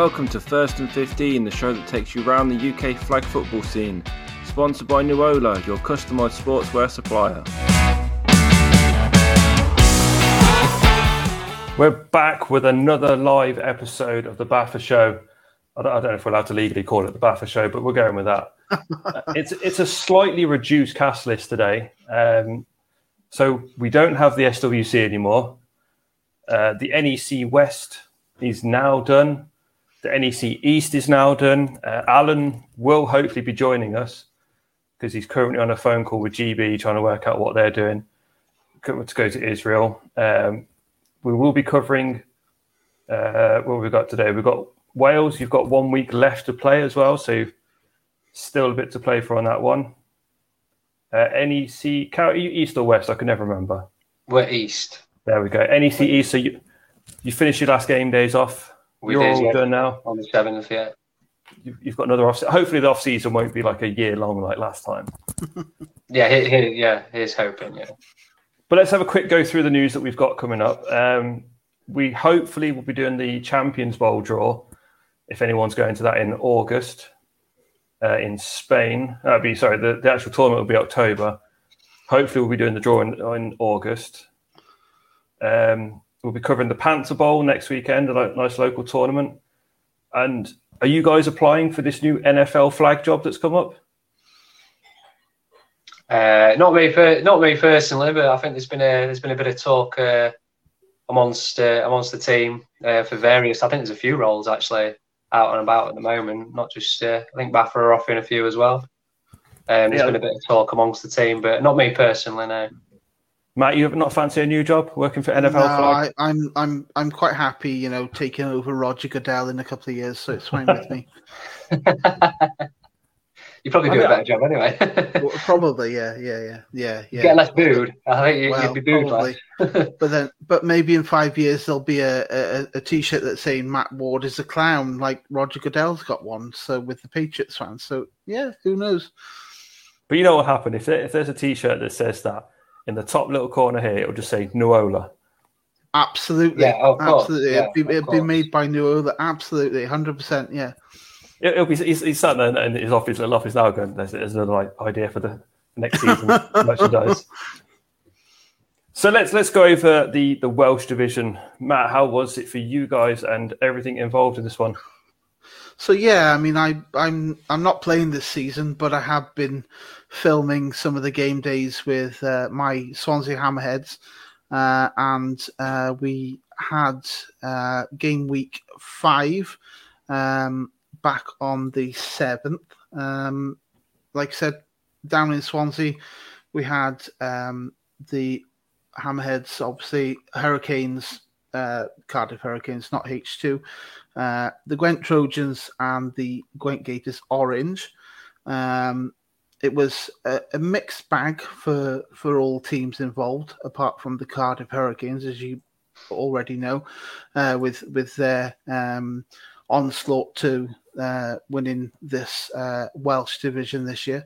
Welcome to First and 15, the show that takes you around the UK flag football scene. Sponsored by Nuola, your customised sportswear supplier. We're back with another live episode of the BAFA Show. I don't, I don't know if we're allowed to legally call it the BAFA Show, but we're going with that. It's it's a slightly reduced cast list today. Um, so we don't have the SWC anymore. Uh, the NEC West is now done. The NEC East is now done. Uh, Alan will hopefully be joining us because he's currently on a phone call with GB trying to work out what they're doing to go to Israel. Um, we will be covering uh, what we've got today. We've got Wales. You've got one week left to play as well, so still a bit to play for on that one. Uh, NEC, East or West? I can never remember. We're East. There we go. NEC East. So you you finished your last game days off. We You're did, all yeah. done now. On the seventh, yeah. You've, you've got another off. Hopefully, the off season won't be like a year long like last time. Yeah, he, he, yeah, he's hoping, yeah. But let's have a quick go through the news that we've got coming up. Um, we hopefully will be doing the Champions Bowl draw, if anyone's going to that in August uh, in Spain. That'd be sorry, the, the actual tournament will be October. Hopefully, we'll be doing the draw in, in August. Um, we'll be covering the Panther Bowl next weekend, a nice local tournament. And are you guys applying for this new NFL flag job that's come up? Uh, not me, not me personally, but I think there's been a there's been a bit of talk uh, amongst uh, amongst the team uh, for various. I think there's a few roles actually out and about at the moment. Not just uh, I think BAFA are offering a few as well. Um, there's Yeah. been a bit of talk amongst the team, but not me personally. No. Matt, you have not fancy a new job working for NFL no, flag? I, I'm I'm I'm quite happy, you know, taking over Roger Goodell in a couple of years, so it's fine with me. you probably I do a better job anyway. Well, Probably, yeah, yeah, yeah, yeah, yeah. Get less booed. I think you, Well, you'd be booed probably. less. But then, but maybe in five years there'll be a, a, a T-shirt that's saying Matt Ward is a clown, like Roger Goodell's got one. So with the Patriots fans, so yeah, who knows? But you know what happened if there, if there's a T-shirt that says that in the top little corner here, it'll just say Nuola. Absolutely, Yeah, of course. absolutely. Yeah, it'd be, of it'd be made by Nuola. Absolutely, hundred percent. Yeah. It, it'll be he's, he's sat there in his office, little office now, going, "There's, there's another like idea for the next season merchandise." So let's let's go over the the Welsh division. Matt, how was it for you guys and everything involved in this one? So yeah, I mean, I I'm I'm not playing this season, but I have been filming some of the game days with uh, my Swansea Hammerheads, uh, and uh, we had uh, game week five um, back on the seventh. Um, like I said, down in Swansea, we had um, the Hammerheads, obviously Hurricanes, uh, Cardiff Hurricanes, not H two uh, the Gwent Trojans and the Gwent Gators Orange. Um, it was a, a mixed bag for for all teams involved, apart from the Cardiff Hurricanes, as you already know, uh, with with their um, onslaught to uh, winning this uh, Welsh division this year,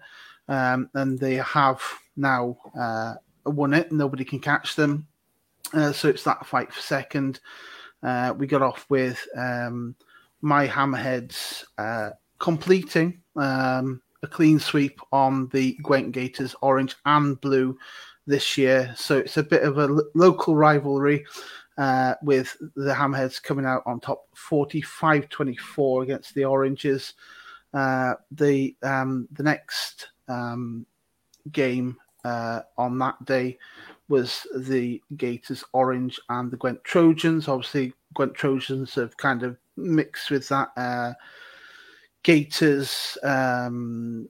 um, and they have now uh, won it. Nobody can catch them, uh, so it's that fight for second. Uh, we got off with um, my hammerheads completing um, a clean sweep on the Gwent Gators orange and blue this year. So it's a bit of a lo- local rivalry uh, with the hammerheads coming out on top 45 24 against the oranges. Uh, the um, the next um, game uh, on that day was the Gators Orange and the Gwent Trojans. Obviously, Gwent Trojans have kind of mixed with that uh, Gators um,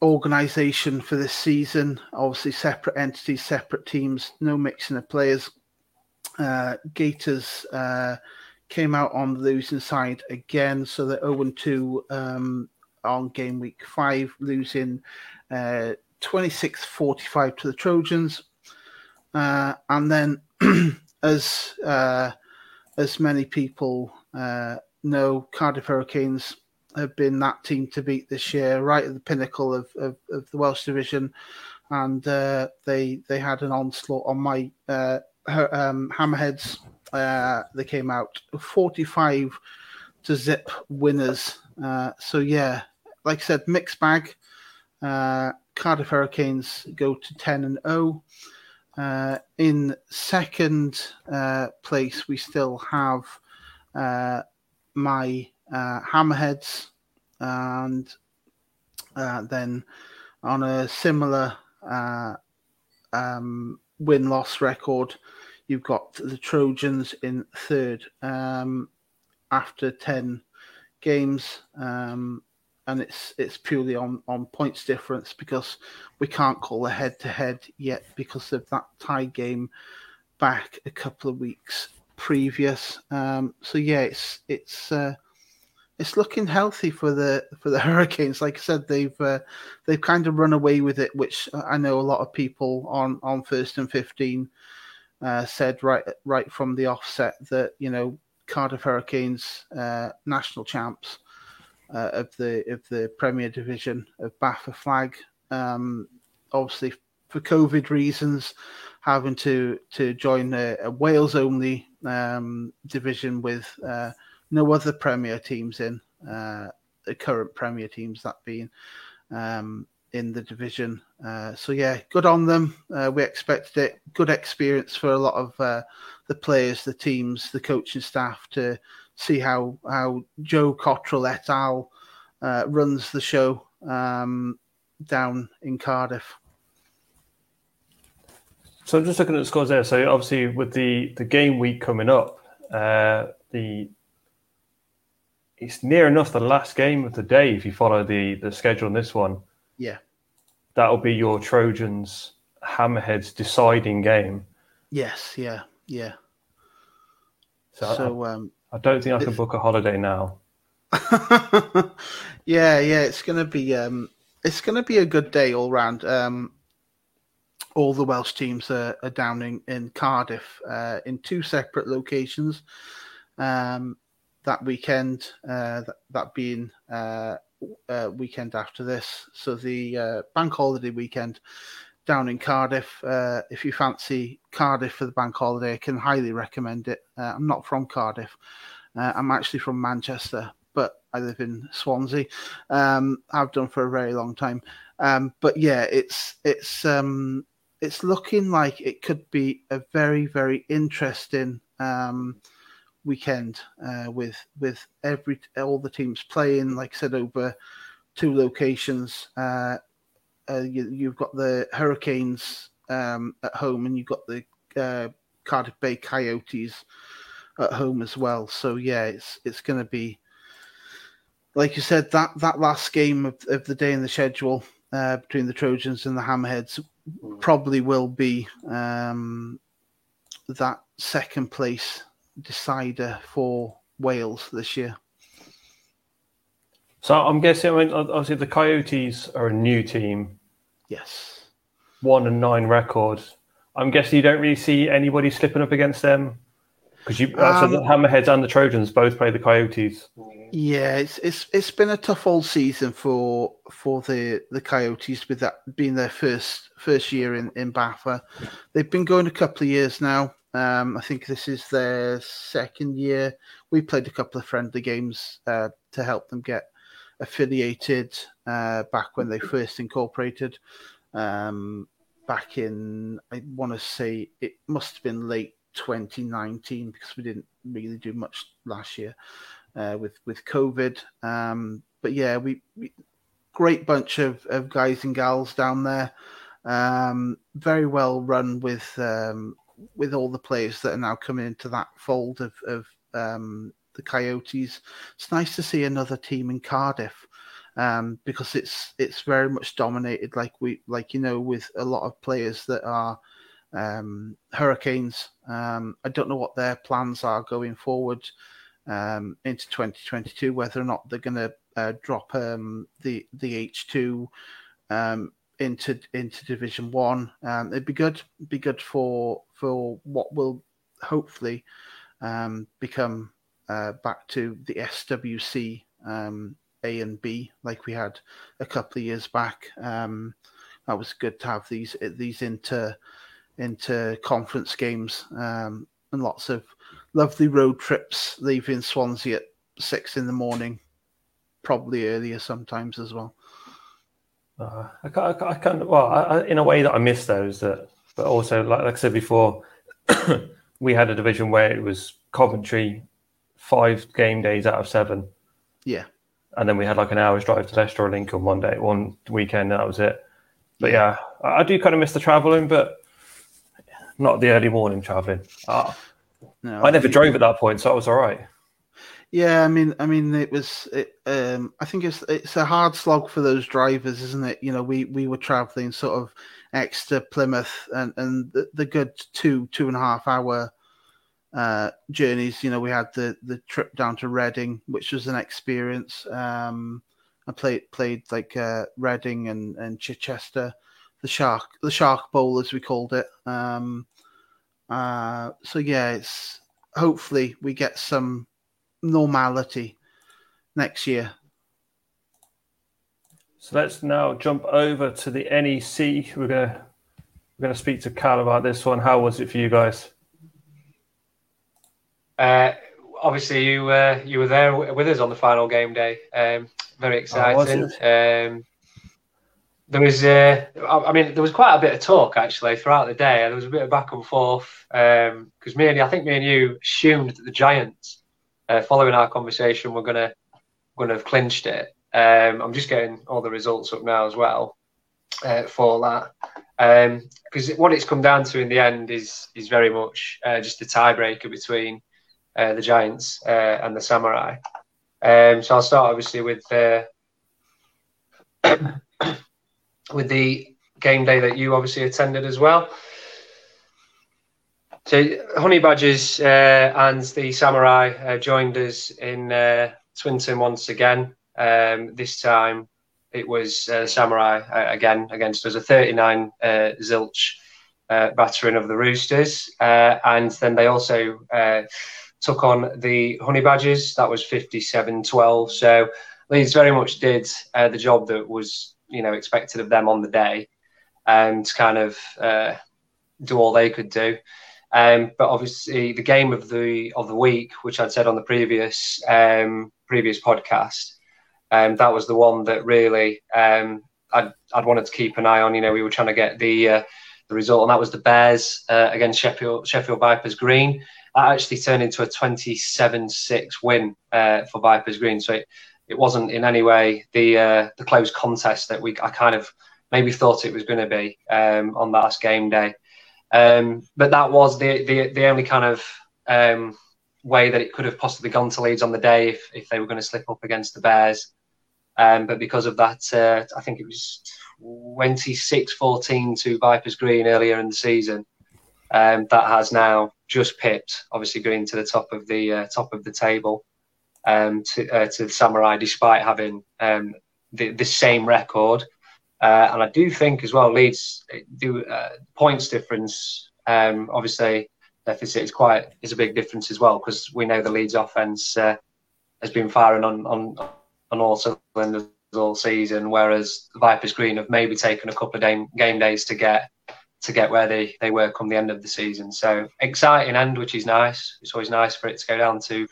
organization for this season. Obviously, separate entities, separate teams, no mixing of players. Uh, Gators uh, came out on the losing side again, so they're 0 2 um, on game week five, losing uh, 26 45 to the Trojans. Uh, and then, as uh, as many people uh, know, Cardiff Hurricanes have been that team to beat this year, right at the pinnacle of, of, of the Welsh division, and uh, they they had an onslaught on my uh, um, Hammerheads. Uh, they came out 45 to zip winners. Uh, so yeah, like I said, mixed bag. Uh, Cardiff Hurricanes go to ten and zero. Uh, in second uh, place, we still have uh, my uh, Hammerheads, and uh, then on a similar uh, um, win loss record, you've got the Trojans in third um, after 10 games. Um, and it's it's purely on, on points difference because we can't call a head to head yet because of that tie game back a couple of weeks previous. Um, so yeah, it's it's uh, it's looking healthy for the for the Hurricanes. Like I said, they've uh, they've kind of run away with it, which I know a lot of people on on first and fifteen uh, said right right from the offset that you know Cardiff Hurricanes uh, national champs uh, of the of the Premier Division of BAFA flag. Um, obviously, for COVID reasons, having to to join a, a Wales only um, division with uh, no other Premier teams in uh, the current Premier teams that being um, in the division. Uh, so yeah, good on them. Uh, we expected it. Good experience for a lot of uh, the players, the teams, the coaching staff to see how how Joe Cottrell et al. Uh, runs the show um, down in Cardiff. So I'm just looking at the scores there. So obviously, with the the game week coming up, uh, the it's near enough the last game of the day if you follow the the schedule on this one. Yeah, that'll be your Trojans Hammerheads deciding game. Yes, yeah, yeah. So, so I, um, I don't think I can book a holiday now. yeah, yeah, it's gonna be um, it's gonna be a good day all round. Um, all the Welsh teams are, are down in, in Cardiff uh, in two separate locations. Um, that weekend, uh, that, that being uh, uh, weekend after this. So the uh, bank holiday weekend down in Cardiff. Uh, if you fancy Cardiff for the bank holiday, I can highly recommend it. Uh, I'm not from Cardiff. I'm actually from Manchester, but I live in Swansea. Um, I've done for a very long time. Um, but yeah, it's it's um, it's looking like it could be a very very interesting um, weekend uh, with with every all the teams playing. Like I said, over two locations. Uh, uh, you, have got the Hurricanes um, at home, and you've got the uh, Cardiff Bay Coyotes at home as well. So yeah, it's it's going to be like you said that that last game of, of the day in the schedule uh, between the Trojans and the Hammerheads probably will be um, that second place decider for Wales this year. So I'm guessing, I mean, obviously the Coyotes are a new team. Yes. One and nine record. I'm guessing you don't really see anybody slipping up against them because you uh, um, so the Hammerheads and the Trojans both play the Coyotes. Yeah, it's it's it's been a tough old season for for the the Coyotes with that being their first first year in in BAFA. They've been going a couple of years now. Um, I think this is their second year. We played a couple of friendly games uh, to help them get affiliated uh, back when they first incorporated. Um, back in, I want to say it must have been late 2019 because we didn't really do much last year uh, with with COVID. Um, but yeah, we, we, great bunch of, of guys and gals down there. Um, very well run with um, with all the players that are now coming into that fold of, of um, the Coyotes. It's nice to see another team in Cardiff um, because it's it's very much dominated, like we like you know, with a lot of players that are um, Hurricanes. Um, I don't know what their plans are going forward um, into 2022, whether or not they're going to uh, drop um, the the H two um, into into Division One. Um, it'd be good, be good for for what will hopefully um, become uh, back to the SWC um, A and B like we had a couple of years back. Um, that was good to have these these into into conference games um, and lots of lovely road trips leaving Swansea at six in the morning, probably earlier sometimes as well. Uh, I, can't, I can't. Well, I, in a way that I miss those. That, but also, like, like I said before, we had a division where it was Coventry, five game days out of seven. Yeah. And then we had like an hour's drive to Leicester or Lincoln one day, one weekend, and that was it. But yeah, I, I do kind of miss the travelling, but not the early morning travelling. Uh, no, I never drove at that point, so I was all right. Yeah, I mean, I mean, it was. It, um, I think it's it's a hard slog for those drivers, isn't it? You know, we we were traveling sort of Exeter, Plymouth, and and the, the good two two and a half hour uh, journeys. You know, we had the the trip down to Reading, which was an experience. Um, I played played like uh, Reading and and Chichester, the Shark the Shark Bowl as we called it. Um, uh, so yeah, it's hopefully we get some normality next year. So let's now jump over to the NEC. We're gonna we're gonna speak to Cal about this one. How was it for you guys? Uh, obviously, you uh, you were there with us on the final game day. Um, very oh, exciting. Oh, um, there was, uh, I mean, there was quite a bit of talk actually throughout the day. There was a bit of back and forth um because um, me and I think me and you assumed that the Giants, uh, following our conversation, we're gonna gonna have clinched it. Um, I'm just getting all the results up now as well uh, for that because um, what it's come down to in the end is is very much uh, just a tiebreaker between uh, the Giants uh, and the Samurai. Um, so I'll start obviously with uh, with the game day that you obviously attended as well. So Honey Badgers uh, and the Samurai uh, joined us in uh, Swinton once again. Um, this time it was uh, Samurai uh, again against us, a 39 uh, zilch battering of the Roosters. and then they also took on the Honey Badgers. That was 57 12. So Leeds very much did the job that was you know expected of them on the day, and to kind of do all they could do. Um, but obviously, the game of the of the week, which I'd said on the previous um, previous podcast, um, that was the one that really um, I'd, I'd wanted to keep an eye on. You know, we were trying to get the uh, the result, and that was the Bears uh, against Sheffield Sheffield Vipers Green. That actually turned into a 27-6 win uh, for Vipers Green. So it, it wasn't in any way the uh, the close contest that we I kind of maybe thought it was going to be um, on last game day. Um, but that was the, the the only kind of um, way that it could have possibly gone to Leeds on the day if, if they were going to slip up against the Bears. Um, but because of that, uh, I think it was 26-14 to Vipers Green earlier in the season. Um, that has now just pipped, obviously, Green to the top of the uh, top of the table um, to, uh, to the Samurai, despite having um, the, the same record. Uh, and I do think as well, Leeds do uh, points difference. Um, obviously, deficit is quite is a big difference as well because we know the Leeds offense uh, has been firing on on on all cylinders all season, whereas the Vipers Green have maybe taken a couple of game, game days to get to get where they, they were come the end of the season. So exciting end, which is nice. It's always nice for it to go down to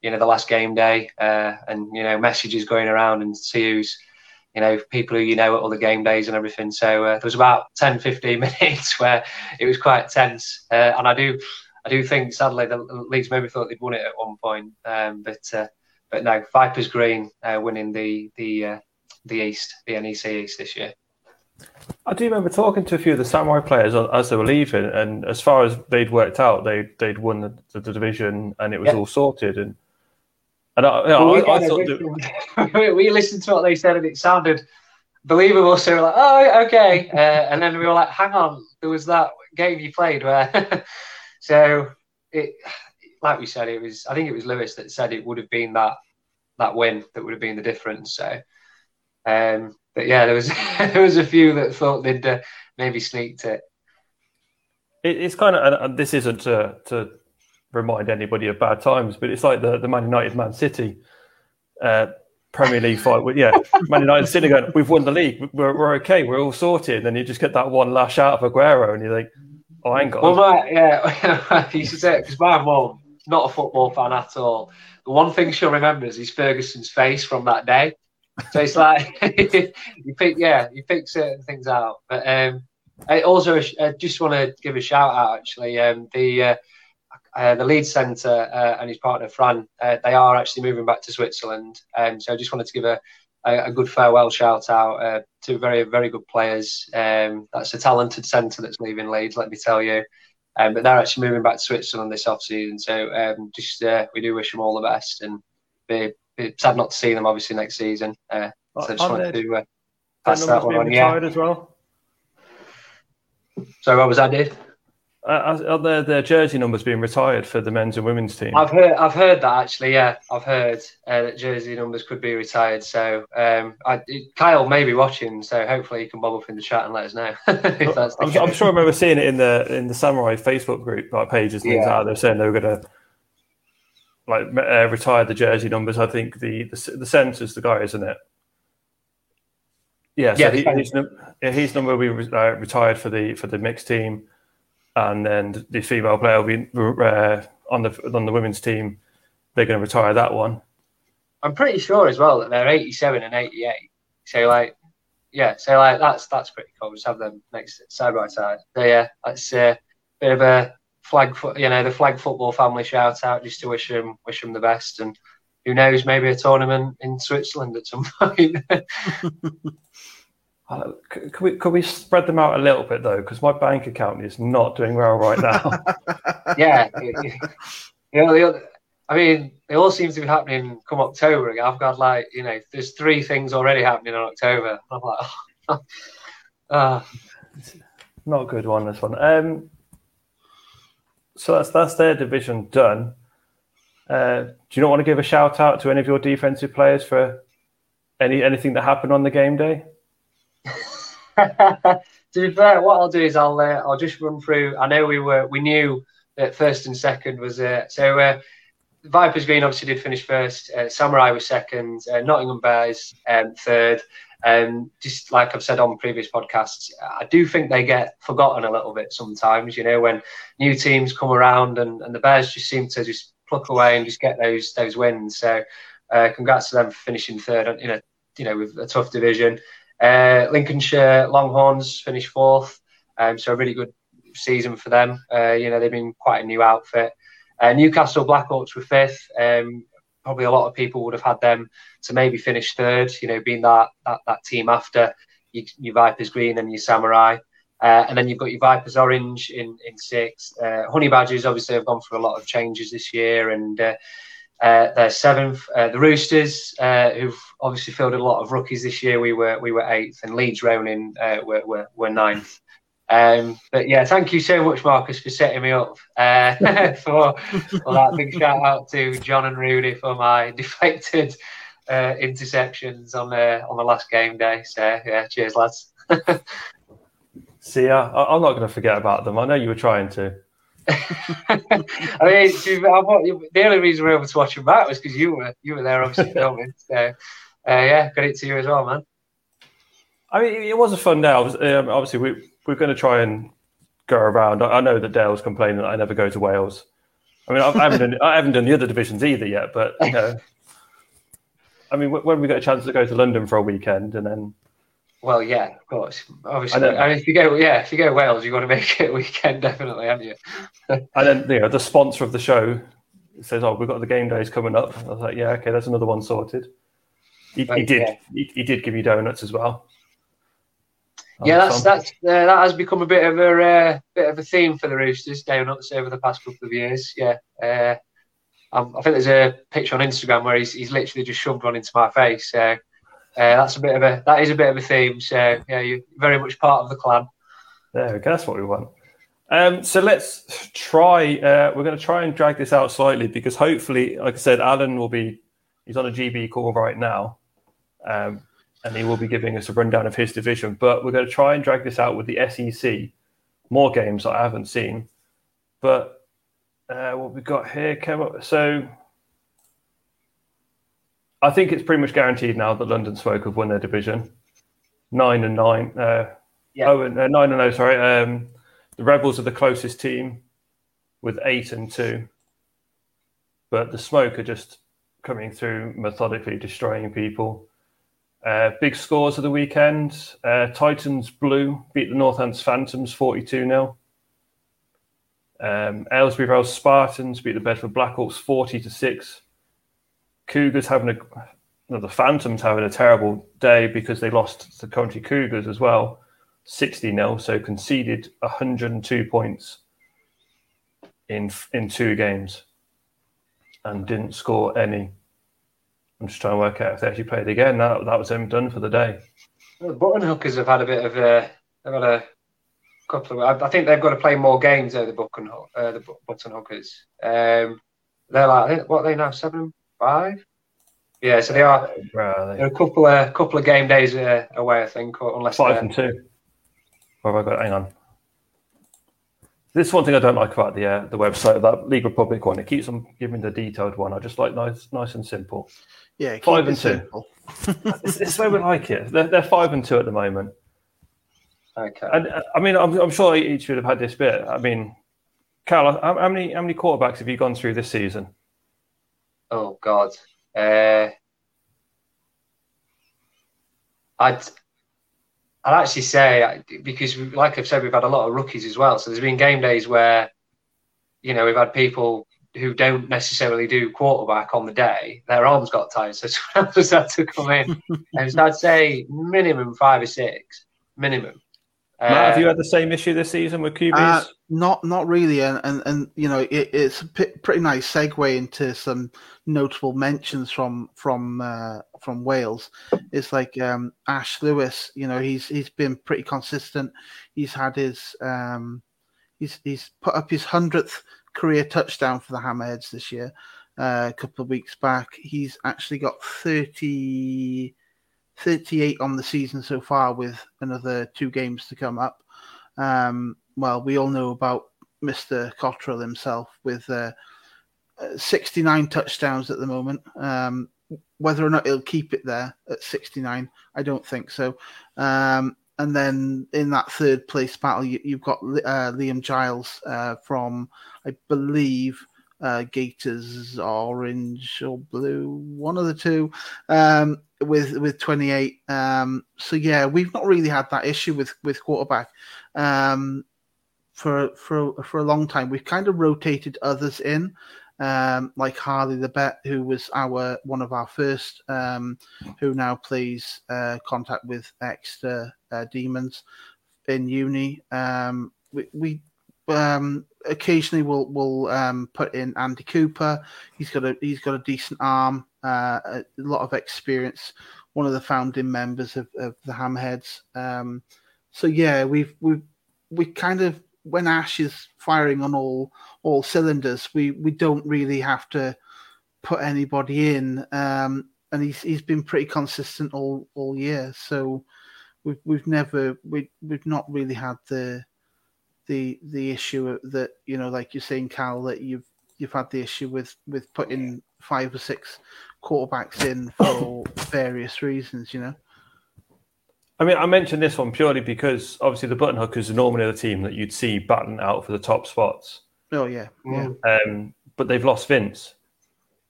you know the last game day uh, and you know messages going around and see who's you know people who you know at all the game days and everything so uh, there was about 10 15 minutes where it was quite tense uh, and i do i do think sadly the leeds maybe thought they'd won it at one point um, but uh, but no vipers green uh, winning the the uh, the east the nec east this year I do remember talking to a few of the Samurai players as they were leaving, and as far as they'd worked out, they'd they'd won the, the, the division and it was yeah. all sorted. And and I, you know, we, I, I thought that... we listened to what they said and it sounded believable. So we were like, oh, okay. Uh, and then we were like, hang on, there was that game you played where. so it, like we said, it was. I think it was Lewis that said it would have been that that win that would have been the difference. So, um, but yeah, there was there was a few that thought they'd uh, maybe sneaked it. it it's kind of, and this isn't to, to remind anybody of bad times, but it's like the, the Man United Man City uh, Premier League fight. Yeah, Man United sitting going, we've won the league, we're, we're okay, we're all sorted. And then you just get that one lash out of Aguero, and you're like, oh, hang on. Well, my, yeah, you should say because my mum, not a football fan at all. The one thing she'll remember is Ferguson's face from that day. So it's like you pick, yeah, you pick certain things out. But um, I also I just want to give a shout out actually. Um, the uh, uh, the Leeds centre uh, and his partner Fran, uh, they are actually moving back to Switzerland. Um, so I just wanted to give a, a, a good farewell shout out uh, to very very good players. Um, that's a talented centre that's leaving Leeds, let me tell you. Um, but they're actually moving back to Switzerland this off season. So um, just uh, we do wish them all the best and be, be sad not to see them obviously next season. so I just wanted to pass that one on. Yeah. as well. So what was that, did? Uh, are the, the jersey numbers being retired for the men's and women's team? I've heard, I've heard that actually. Yeah, I've heard uh, that jersey numbers could be retired. So um, I, Kyle may be watching, so hopefully he can bob up in the chat and let us know. I'm, I'm, sure I remember seeing it in the in the Samurai Facebook group, like pages and things yeah. out. They're saying they were going to like uh, retire the jersey numbers. I think the the, the centre's the guy, isn't it? Yeah, so yeah, he, his, his number will be uh, retired for the for the mixed team and then the female player will be uh, on the on the women's team. They're going to retire that one. I'm pretty sure as well that they're 87 and 88. So like, yeah, so like that's that's pretty cool. Just have them next side by side. So yeah, that's a bit of a flag, you know, the flag football family shout out just to wish them wish them the best and. Who knows? Maybe a tournament in Switzerland at some point. Uh, could we could we spread them out a little bit though? Because my bank account is not doing well right now. yeah, you know, I mean, it all seems to be happening come October. I've got like you know, there's three things already happening in October. I'm like, oh, uh. not a good one. This one. Um, so that's that's their division done. Uh, do you not want to give a shout out to any of your defensive players for any anything that happened on the game day? To be fair, what I'll do is I'll uh, I'll just run through. I know we were we knew that first and second was uh, so. Uh, Vipers Green obviously did finish first. Uh, Samurai was second. Uh, Nottingham Bears um, third. Um, just like I've said on previous podcasts, I do think they get forgotten a little bit sometimes. You know, when new teams come around and, and the Bears just seem to just pluck away and just get those those wins. So, uh, congrats to them for finishing third in a you know with a tough division. Uh, Lincolnshire Longhorns finished fourth, um, so a really good season for them. Uh, you know, they've been quite a new outfit. Uh, Newcastle Blackhawks were fifth. Um, probably a lot of people would have had them to maybe finish third. You know, being that that, that team after your, your Vipers Green and your Samurai. Uh, and then you've got your Vipers Orange in in sixth. Uh, Honey Badgers obviously have gone through a lot of changes this year, and uh, uh, they're seventh. Uh, the Roosters, uh, who've obviously filled a lot of rookies this year, we were we were eighth, and Leeds Ronin uh, were, were, were ninth. Um, but yeah, thank you so much, Marcus, for setting me up uh, for, for that. Big shout out to John and Rudy for my deflected uh, interceptions on the on the last game day. So yeah, cheers, lads. See ya. I'm not going to forget about them. I know you were trying to. I mean, the only reason we were able to watch him back was because you were you were there, obviously filming. So, uh, yeah, credit to you as well, man. I mean, it was a fun day. Um, obviously, we we're going to try and go around. I, I know that Dale's complaining that I never go to Wales. I mean, I haven't done, I haven't done the other divisions either yet, but you know, I mean, when we get a chance to go to London for a weekend and then well, yeah, of course. Obviously, I, I, mean, if you go, yeah, if you go Wales, you want to make it a weekend, definitely, haven't you? and then, you know, the sponsor of the show says, "Oh, we've got the game days coming up." I was like, "Yeah, okay, that's another one sorted." He, he did. Yeah. He, he, did give you donuts as well. yeah, that's that's uh, that has become a bit of a uh, bit of a theme for the Roosters donuts over the past couple of years. Yeah, uh, I think there's a picture on Instagram where he's, he's literally just shoved one into my face. Uh, uh, that's a bit of a that is a bit of a theme. So yeah, you're very much part of the clan. There we go. That's what we want. Um, so let's try. Uh, we're going to try and drag this out slightly because hopefully, like I said, Alan will be. He's on a GB call right now, um, and he will be giving us a rundown of his division. But we're going to try and drag this out with the SEC. More games I haven't seen, but uh, what we've got here, came up. so I think it's pretty much guaranteed now that London Smoke have won their division. Nine and nine. Uh, yeah. Oh, and, uh, nine and oh, sorry. Um, the Rebels are the closest team with eight and two. but the smoke are just coming through methodically, destroying people. Uh, big scores of the weekend. Uh, Titans Blue beat the Northants Phantoms 42 0. Um, Aylesbury Vale Spartans beat the Bedford Blackhawks 40 to 6. Cougars having a, the Phantoms having a terrible day because they lost the Country Cougars as well, 60 0. So conceded 102 points in in two games and didn't score any. I'm just trying to work out if they actually played again. That that was them done for the day. The button hookers have had a bit of a. They've had a couple of. I think they've got to play more games. There, the button uh, the button hookers. Um, they're like what are they now seven five. Yeah, so they are. Right, They're a couple of couple of game days uh, away, I think, or unless Five and two. Where have I got? Hang on. This is one thing I don't like about the uh, the website, that League Republic one. It keeps on giving the detailed one. I just like nice, nice and simple. Yeah, keep Five it and two. simple. It's, it's the way we like it. They're, they're five and two at the moment. Okay. And uh, I mean, I'm, I'm sure each would have had this bit. I mean, Cal, how, how many how many quarterbacks have you gone through this season? Oh God. Uh, I'd I'd actually say because, like I've said, we've had a lot of rookies as well. So there's been game days where, you know, we've had people who don't necessarily do quarterback on the day. Their arms got tired, so someone else had to come in. and so I'd say minimum five or six, minimum. Matt, have Uh, you had the same issue this season with QBs? Uh, not not really, and and, and you know it, it's a p- pretty nice segue into some notable mentions from from uh, from Wales. It's like um, Ash Lewis. You know he's he's been pretty consistent. He's had his um, he's he's put up his hundredth career touchdown for the Hammerheads this year. Uh, a couple of weeks back, he's actually got 30, 38 on the season so far, with another two games to come up. Um, well, we all know about Mr. Cottrell himself with uh, uh, 69 touchdowns at the moment. Um, whether or not he'll keep it there at 69, I don't think so. Um, and then in that third place battle, you, you've got uh, Liam Giles uh, from, I believe, uh, Gators orange or blue, one of the two, um, with with 28. Um, so yeah, we've not really had that issue with with quarterback um, for for for a long time. We've kind of rotated others in, um, like Harley the Bet, who was our one of our first, um, who now plays uh, contact with Exeter uh, Demons in uni. Um, we, we um, occasionally we'll we'll um, put in Andy Cooper. He's got a he's got a decent arm, uh, a lot of experience. One of the founding members of, of the Hammerheads. Um, so yeah, we've we've we kind of when Ash is firing on all all cylinders, we we don't really have to put anybody in. Um, and he's he's been pretty consistent all all year. So we've we've never we we've not really had the the the issue that you know, like you're saying, Cal, that you've you've had the issue with with putting five or six quarterbacks in for various reasons. You know. I mean, I mentioned this one purely because obviously the button hookers are normally the team that you'd see battling out for the top spots. Oh yeah, yeah. Um, but they've lost Vince,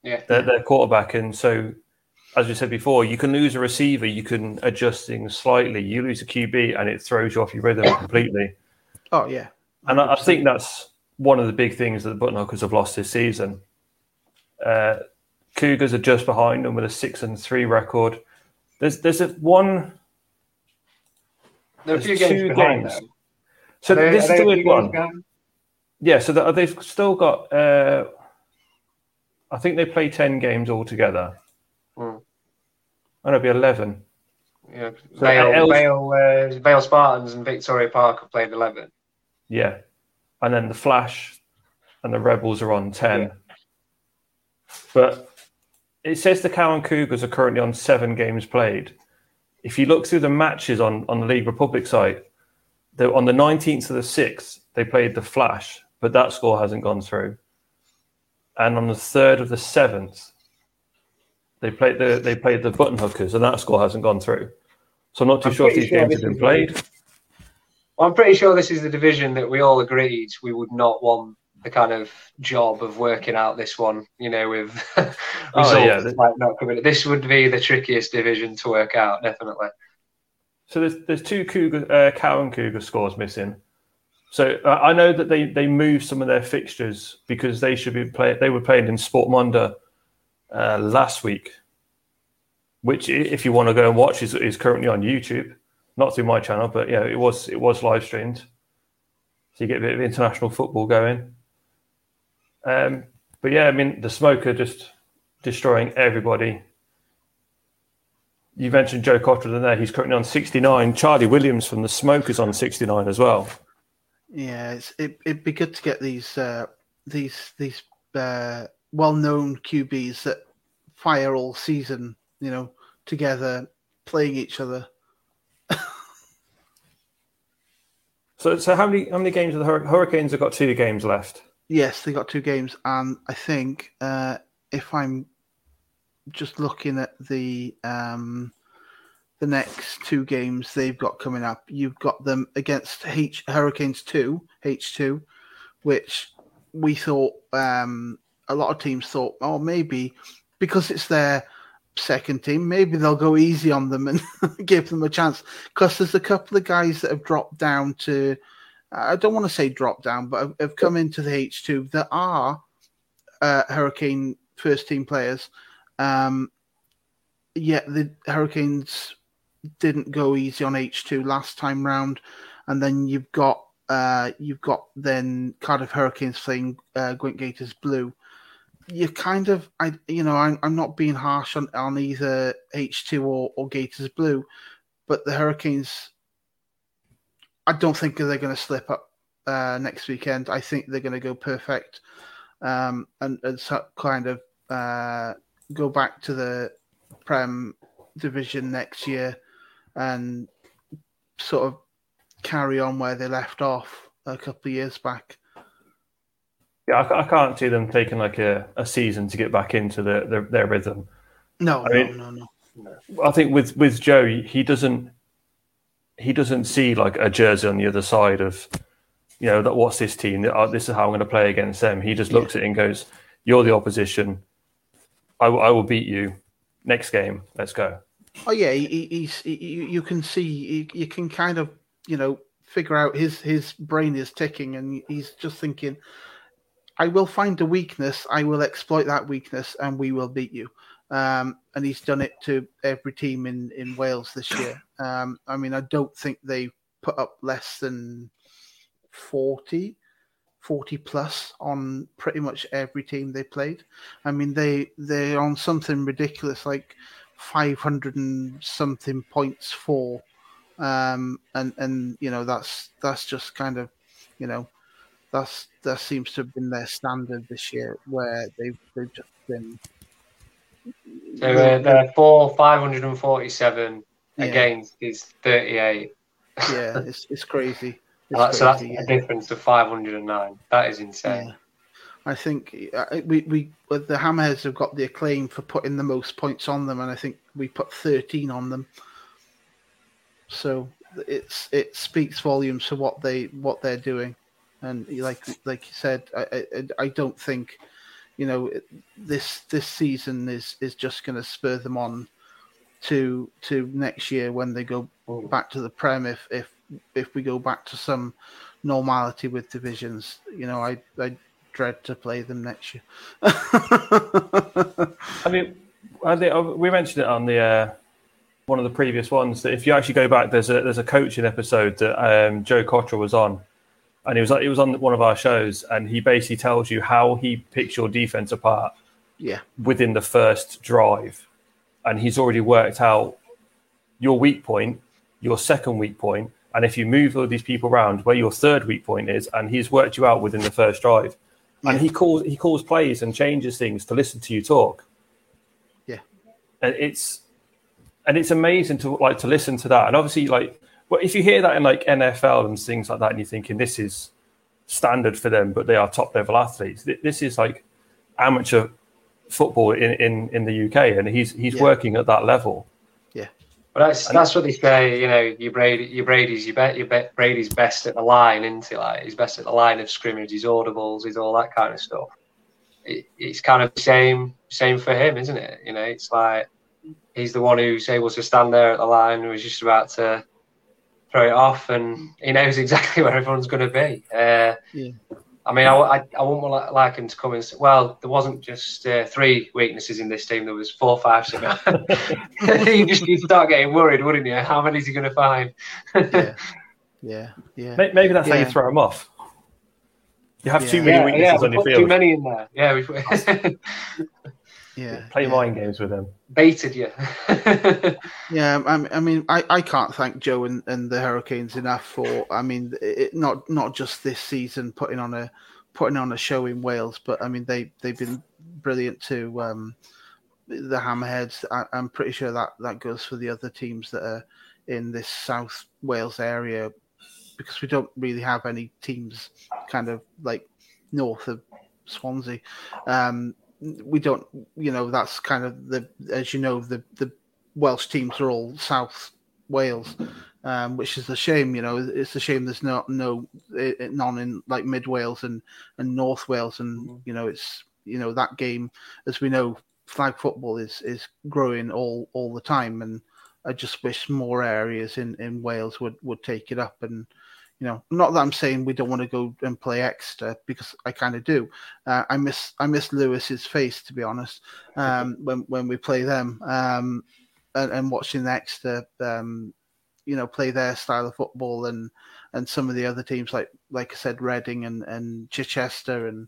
yeah. their, their quarterback, and so as we said before, you can lose a receiver, you can adjust things slightly. You lose a QB, and it throws you off your rhythm completely. Oh yeah. And I, I think that's one of the big things that the button hookers have lost this season. Uh, Cougars are just behind them with a six and three record. There's there's a one. There are a few games two behind games. them. So they- this is the weird one. behind? Yeah, so that, they've still got. Uh, I think they play ten games altogether. Hmm. And it'll be eleven. Yeah. So Vale, Els- Vale, uh, Vale Spartans and Victoria Park have played 11. Yeah, and then the Flash and the Rebels are on ten. Yeah. But it says the Cowan Cougars are currently on seven games played. If you look through the matches on on the League Republic site, on the nineteenth of the sixth they played the Flash, but that score hasn't gone through. And on the third of the seventh, they played the they played the Button Hookers, and that score hasn't gone through. So I'm not too I'm sure if these sure games have been played. I'm pretty sure this is the division that we all agreed we would not want the kind of job of working out this one. You know, with results Oh, yeah. like not coming. This would be the trickiest division to work out, definitely. So there's there's two Cougar, uh, Cow and Cougar scores missing. So uh, I know that they they moved some of their fixtures because they should be play they were playing in Sportmunda uh, last week, which if you want to go and watch is is currently on YouTube, not through my channel, but yeah, it was it was live streamed. So you get a bit of international football going. Um, but yeah, I mean the smoker just destroying everybody. You mentioned Joe Cottrell there. He's currently on 69. Charlie Williams from the Smokers on 69 as well. Yeah, it's, it, it'd be good to get these uh, these these uh, well-known QBs that fire all season, you know, together playing each other. So, so how many how many games have the Hur- Hurricanes have got? Two games left. Yes, they got two games, and I think uh, if I'm just looking at the um, the next two games they've got coming up, you've got them against H Hurricanes two H two, which we thought um, a lot of teams thought, oh maybe because it's their second team, maybe they'll go easy on them and give them a chance. Because there's a couple of guys that have dropped down to I don't want to say drop down, but have, have come into the H2 that are uh, Hurricane first team players. Um, yet the Hurricanes didn't go easy on H2 last time round, and then you've got uh, you've got then Cardiff Hurricanes playing uh, Gwent Gators Blue. You kind of, I you know, I'm, I'm not being harsh on, on either H2 or, or Gators Blue, but the Hurricanes I don't think they're going to slip up uh, next weekend. I think they're going to go perfect um, and, and so kind of uh, go back to the Prem division next year and sort of carry on where they left off a couple of years back. Yeah, I, I can't see them taking like a, a season to get back into the, their their rhythm. No, I no, mean- no, no. I think with with Joe, he doesn't he doesn't see like a jersey on the other side of you know that what's this team? Oh, this is how I'm going to play against them. He just looks at it and goes, "You're the opposition. I, will- I will beat you. Next game, let's go." Oh yeah, he, he- he's he, you can see you, you can kind of you know figure out his his brain is ticking and he's just thinking, I will find a weakness, I will exploit that weakness, and we will beat you. Um, and he's done it to every team in in Wales this year. Um, I mean, I don't think they put up less than 40, 40 plus on pretty much every team they played. I mean, they they're on something ridiculous like 500 and something points for um and and you know that's that's just kind of you know that's that seems to have been their standard this year where they've they've just been So uh, they're four, 547 Yeah. against is 38. yeah it's it's crazy it's Uh, so that's crazy, a difference of 509. That is insane. Yeah. I think uh, we we the Hammerheads have got the acclaim for putting the most points on them, and I think we put thirteen on them. So it's it speaks volumes for what they what they're doing, and like like you said, I I, I don't think you know this this season is is just going to spur them on to to next year when they go back to the prem if if if we go back to some normality with divisions. You know i i dread to play them next year. I mean, uh, we mentioned it on the uh, one of the previous ones that if you actually go back, there's a there's a coaching episode that um, Joe Cottrell was on, and he was he was on one of our shows, and he basically tells you how he picks your defense apart yeah within the first drive, and he's already worked out your weak point, your second weak point, and if you move all these people around, where your third weak point is, and he's worked you out within the first drive, and he calls he calls plays and changes things to listen to you talk. Yeah. and it's and it's amazing to like to listen to that, and obviously like. Well, if you hear that in like NFL and things like that, and you're thinking this is standard for them, but they are top level athletes. This is like amateur football in, in, in the UK, and he's he's Yeah. working at that level. Yeah. Well, that's that's what they say. You know, your Brady, your Brady's, you bet, your bet Brady's best at the line, isn't he? Like he's best at the line of scrimmage, his audibles, his all that kind of stuff. It, it's kind of the same, same for him, isn't it? You know, it's like he's the one who's able to stand there at the line, who's just about to throw it off, and he knows exactly where everyone's going to be. Uh, yeah. I mean, I, I, I wouldn't like him to come and say, well, there wasn't just uh, three weaknesses in this team, there was four, five, six. you just you start getting worried, wouldn't you? How many is he going to find? yeah, yeah, yeah. Maybe that's yeah. how you throw him off. You have yeah. too many weaknesses on your field. Too many in there. Yeah, yeah. Play mind games with them. Baited you. yeah, I, I mean, I, I can't thank Joe and, and the Hurricanes enough for. I mean, it, not not just this season putting on a putting on a show in Wales, but I mean they they've been brilliant to um, the Hammerheads. I, I'm pretty sure that that goes for the other teams that are in this South Wales area because we don't really have any teams kind of like north of Swansea. Um, we don't, you know, that's kind of the, as you know, the the Welsh teams are all South Wales, um, which is a shame. You know, it's a shame there's not no none in like Mid Wales and and North Wales, and mm-hmm. you know, it's you know that game, as we know, flag football is is growing all all the time, and I just wish more areas in in Wales would would take it up and you know, not that I'm saying we don't want to go and play Exeter because I kind of do. Uh, I miss I miss Lewis's face to be honest um, when when we play them um, and, and, watching Exeter, um, you know, play their style of football and and some of the other teams like like I said, Reading and and Chichester and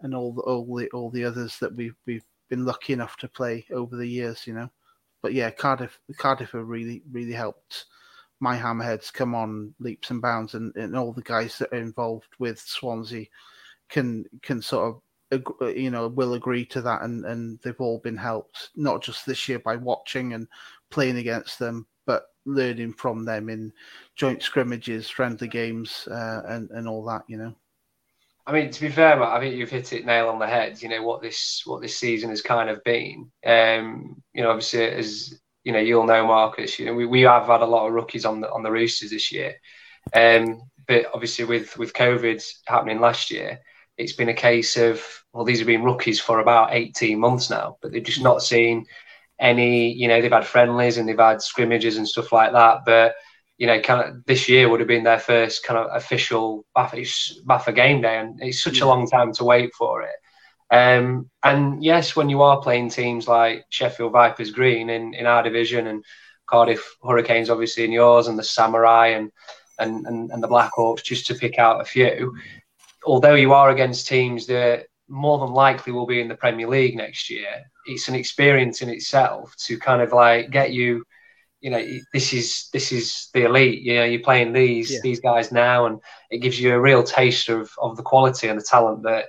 and all the all the all the others that we've we've been lucky enough to play over the years, you know. But yeah, Cardiff Cardiff have really really helped my hammerheads come on leaps and bounds, and, and all the guys that are involved with Swansea can can sort of you know will agree to that, and and they've all been helped not just this year by watching and playing against them, but learning from them in joint scrimmages, friendly games, uh, and and all that. You know. I mean, to be fair, Matt, I think you've hit it nail on the head. You know what this what this season has kind of been. Um, you know, obviously as you know, you'll know Marcus. You know, we, we have had a lot of rookies on the on the Roosters this year, um, but obviously with with COVID happening last year, it's been a case of well, these have been rookies for about eighteen months now, but they've just not seen any. You know, they've had friendlies and they've had scrimmages and stuff like that, but you know, kind of this year would have been their first kind of official BAFA, BAFA game day, and it's such a long time to wait for it. Um, and yes, when you are playing teams like Sheffield Vipers Green in, in our division and Cardiff Hurricanes, obviously in yours, and the Samurai and, and, and, and the Blackhawks, just to pick out a few, although you are against teams that more than likely will be in the Premier League next year, it's an experience in itself to kind of like get you you know this is this is the elite you know you're playing these yeah. these guys now and it gives you a real taste of of the quality and the talent that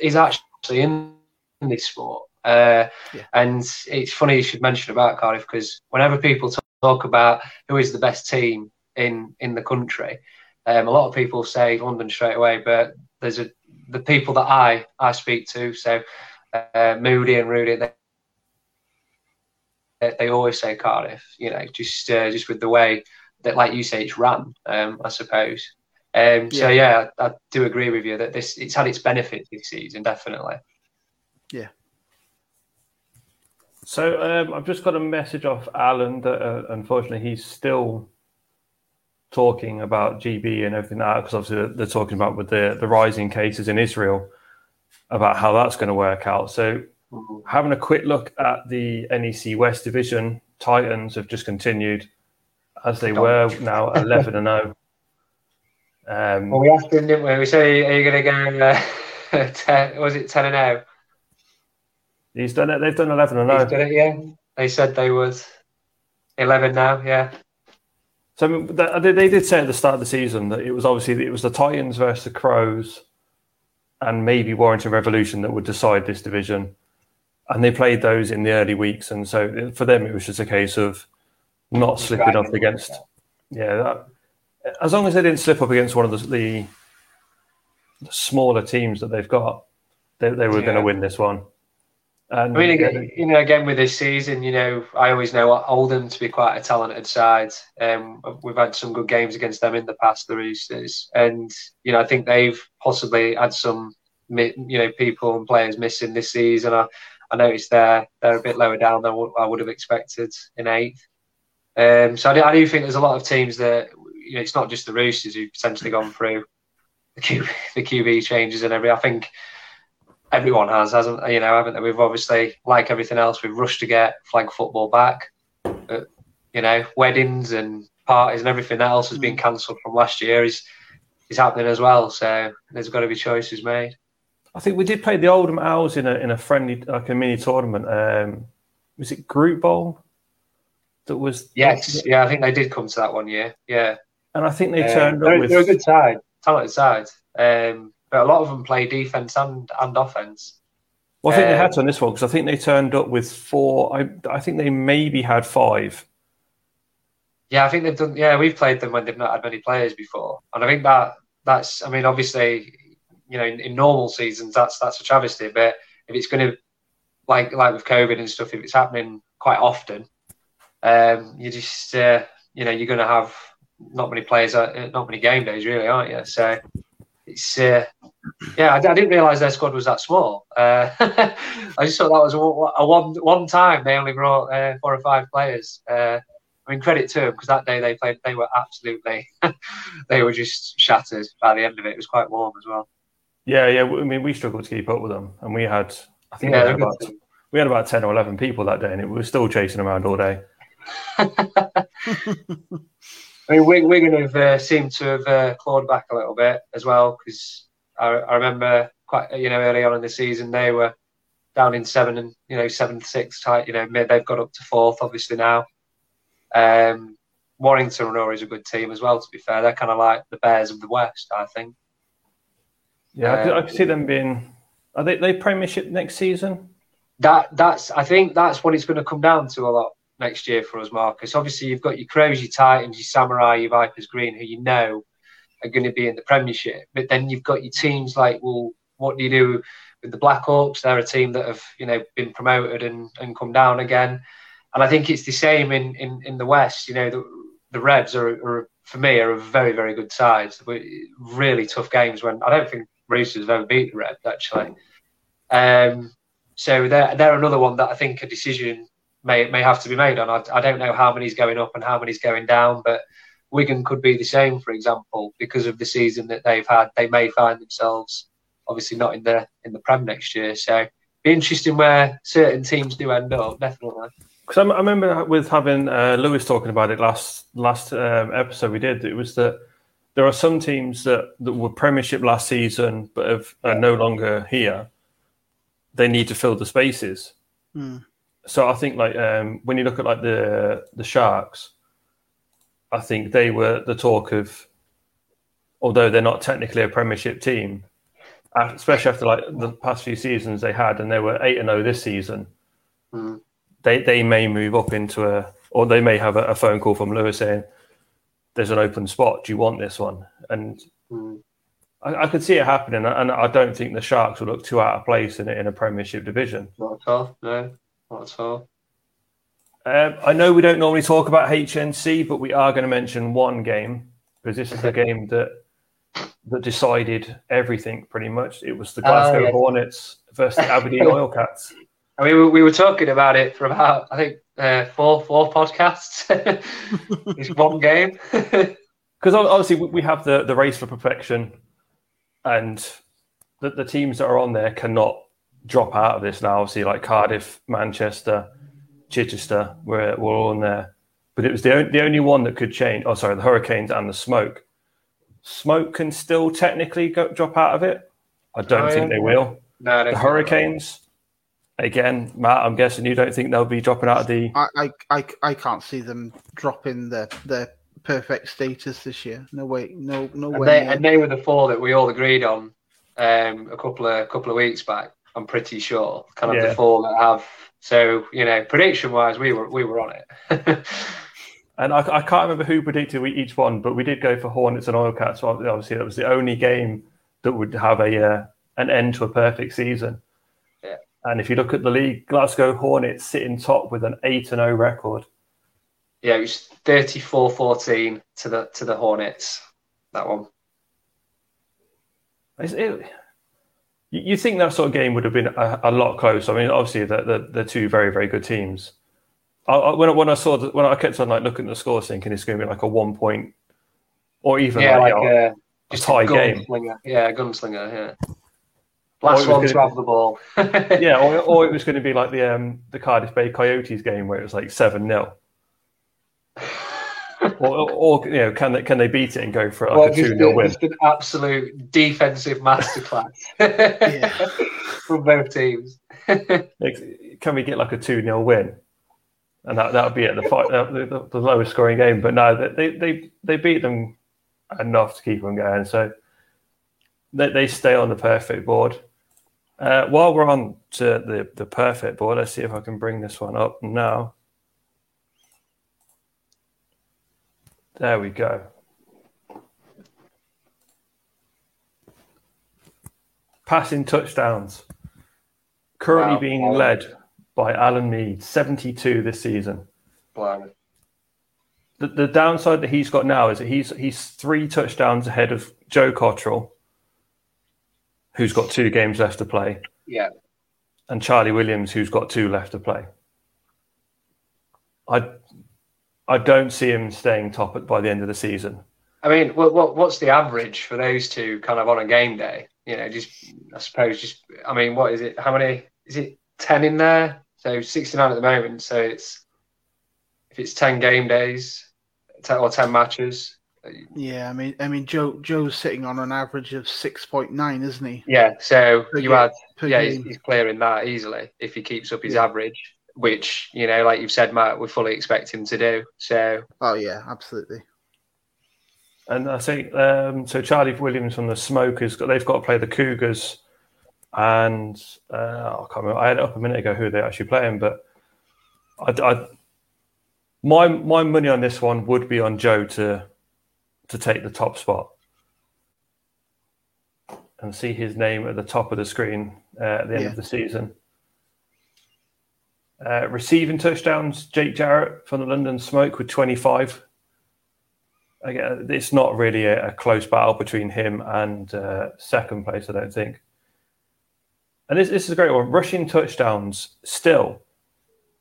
is actually actually in this sport. Uh, yeah. And it's funny you should mention about Cardiff because whenever people talk about who is the best team in in the country, um, a lot of people say London straight away. But there's a the people that I I speak to, so uh, Moody and Rudy, they, they always say Cardiff. You know, just uh, just with the way that, like you say, it's run. Um, I suppose. Um, yeah. So yeah, I, I, do agree with you that this it's had its benefits this season, definitely. Yeah. So um, I've just got a message off Alan that uh, unfortunately he's still talking about GB and everything like that because obviously they're talking about with the the rising cases in Israel about how that's going to work out. So mm-hmm. having a quick look at the NEC West Division, Titans have just continued as they were now 11 and 0. Um, well, we asked him, didn't we? We said, "Are you going to go uh, ten? Was it ten and zero?" He's done it. They've done eleven and zero. He's done it. Yeah, they said they was eleven now. Yeah. So they, they did say at the start of the season that it was obviously it was the Titans versus the Crows, and maybe Warrington Revolution that would decide this division, and they played those in the early weeks, and so for them it was just a case of not slipping up against. Yeah, that, as long as they didn't slip up against one of the, the, the smaller teams that they've got, they, they were yeah. going to win this one. And I mean, again, you know, again with this season, you know, I always know Oldham to be quite a talented side. Um, we've had some good games against them in the past, the Roosters, and you know, I think they've possibly had some, you know, people and players missing this season. I, I noticed they're they're a bit lower down than what I would have expected in eighth. Um, so I do, I do think there's a lot of teams that you know, it's not just the Roosters who've potentially gone through the, Q, the QB changes and every. I think everyone has, hasn't you know, haven't they? We've obviously, like everything else, we've rushed to get flag football back. But, you know, weddings and parties and everything else has been mm. cancelled from last year is is happening as well. So there's got to be choices made. I think we did play the Oldham Owls in a in a friendly like a mini tournament. Um, was it Group Bowl? That was yes, yeah. I think they did come to that one year. Yeah, and I think they turned uh, they're, with... they're, a good side, talented side. Um, but a lot of them play defense and and offense. Well, I think um, they had to on this one because I think they turned up with four. I I think they maybe had five. Yeah, I think they've done. Yeah, we've played them when they've not had many players before, and I think that that's. I mean, obviously, you know, in, in normal seasons, that's that's a travesty. But if it's going to, like like with COVID and stuff, if it's happening quite often, um, you just uh, you know you're going to have not many players, uh, not many game days, really, aren't you? So it's uh, yeah, I, I didn't realise their squad was that small. Uh, I just thought that was a, a, one one time they only brought uh, four or five players. Uh, I mean, credit to them because that day they played, they were absolutely, they were just shattered by the end of it. It was quite warm as well. Yeah, yeah. I mean, we struggled to keep up with them, and we had, I think, yeah, we, had about, we had about ten or eleven people that day, and it, we were still chasing around all day. I mean, Wigan have uh, seemed to have uh, clawed back a little bit as well because I, I, remember quite you know early on in the season they were down in seven and you know seventh, sixth tight. You know they've got up to fourth obviously now. Um, Warrington are always a good team as well. To be fair, they're kind of like the Bears of the West, I think. Yeah, um, I, could, I could see them being. Are they, they Premiership next season? That that's I think that's what it's going to come down to a lot next year for us, Marcus. Obviously, you've got your Crows, your Titans, your Samurai, your Vipers Green, who you know are going to be in the Premiership. But then you've got your teams like, well, what do you do with the Blackhawks? They're a team that have, you know, been promoted and, and come down again. And I think it's the same in, in, in the West. You know, the, the Reds are, are, for me, are a very, very good side. Really tough games when I don't think Roosters have ever beat the Reds, actually. Um, so they're, they're another one that I think a decision may may have to be made on. I, I don't know how many's going up and how many's going down, but Wigan could be the same, for example, because of the season that they've had. They may find themselves obviously not in the in the Prem next year. So be interesting where certain teams do end up, definitely. Because I, I, remember with having uh, Lewis talking about it last last um, episode we did. It was that there are some teams that, that were Premiership last season but have, are no longer here. They need to fill the spaces. Mm so I think like um, when you look at like the the Sharks, I think they were the talk of, although they're not technically a Premiership team, especially after like the past few seasons they had, and they were eight and zero oh this season. Mm. They they may move up into a, or they may have a, a, phone call from Lewis saying, "There's an open spot. Do you want this one?" And mm. I, I, could see it happening, and I don't think the Sharks will look too out of place in in a Premiership division. Not at all. No. That's all. Um, I know we don't normally talk about HNC, but we are going to mention one game because this is a game that that decided everything pretty much. It was the Glasgow oh, yeah. Hornets versus the Aberdeen Oil Cats. I mean, we were talking about it for about I think uh, four four podcasts. it's one game because obviously we have the the race for perfection, and the, the teams that are on there cannot drop out of this now. Obviously, like Cardiff, Manchester, Chichester, we're, we're all in there. But it was the, the only one that could change. Oh, sorry, the Hurricanes and the Smoke. Smoke can still technically go, drop out of it. I don't oh, think yeah. they will. No, the Hurricanes, again, Matt, I'm guessing you don't think they'll be dropping out of the. I, I, I, I can't see them dropping their, the perfect status this year. No way, no, no and way. They, and they were the four that we all agreed on um, a couple of couple of weeks back. I'm pretty sure. Kind of yeah. the four that have. So you know, prediction wise, we were we were on it. and I, I, can't remember who predicted we, each one, but we did go for Hornets and Oil Cats. So obviously, that was the only game that would have a uh, an end to a perfect season. Yeah. And if you look at the league, Glasgow Hornets sitting top with an 8 0 record. Yeah, it was 34-14 to the to the Hornets. That one. Is it, you think that sort of game would have been a, a lot closer? I mean, obviously, they're, they're, they're two very, very good teams. I, I, when, I, when I saw the, when I kept on like looking at the score, thinking it's going to be like a one point or even yeah, like, like you know, uh, just tie a game. Yeah, a gunslinger. Yeah. Last one to have the ball. yeah, or, or it was going to be like the um, the Cardiff Bay Coyotes game where it was like seven 0 or, or you know, can they can they beat it and go for like Well, a two just, 0 win? just an absolute defensive masterclass from both teams. Can we get like a two 0 win? And that that would be it, the, fight, uh, the, the, the lowest scoring game. But no, they they they beat them enough to keep them going. So they they stay on the perfect board. Uh, while we're on to the the perfect board, let's see if I can bring this one up now. There we go. Passing touchdowns. Currently Wow. being led by Alan Mead, 72 this season. Blimey. The, the downside that he's got now is that he's he's three touchdowns ahead of Joe Cottrell, who's got two games left to play, Yeah. and Charlie Williams, who's got two left to play. I I don't see him staying top at, by the end of the season. I mean, what, what what's the average for those two kind of on a game day? You know, just I suppose just I mean, what is it? How many is it? Ten in there, so sixty nine at the moment. So it's if it's ten game days, 10, or ten matches. Uh, yeah, I mean, I mean, Joe Joe's sitting on an average of six point nine, isn't he? Yeah, so Per you game- add yeah, he's, game. he's clearing that easily if he keeps up his Yeah. average, which you know, like you've said, Matt, we fully expect him to do. So Oh yeah, absolutely. And I think um, so. Charlie Williams from the Smokers, they've got to play the Cougars, and uh, I can't remember. I had it up a minute ago who they're actually playing, but I, I, my my money on this one would be on Joe to to take the top spot and see his name at the top of the screen uh, at the end Yeah. of the season. Uh, receiving touchdowns, Jake Jarrett from the London Smoke with 25. Again, it's not really a, a close battle between him and uh, second place, I don't think. And this, this is a great one. Rushing touchdowns, still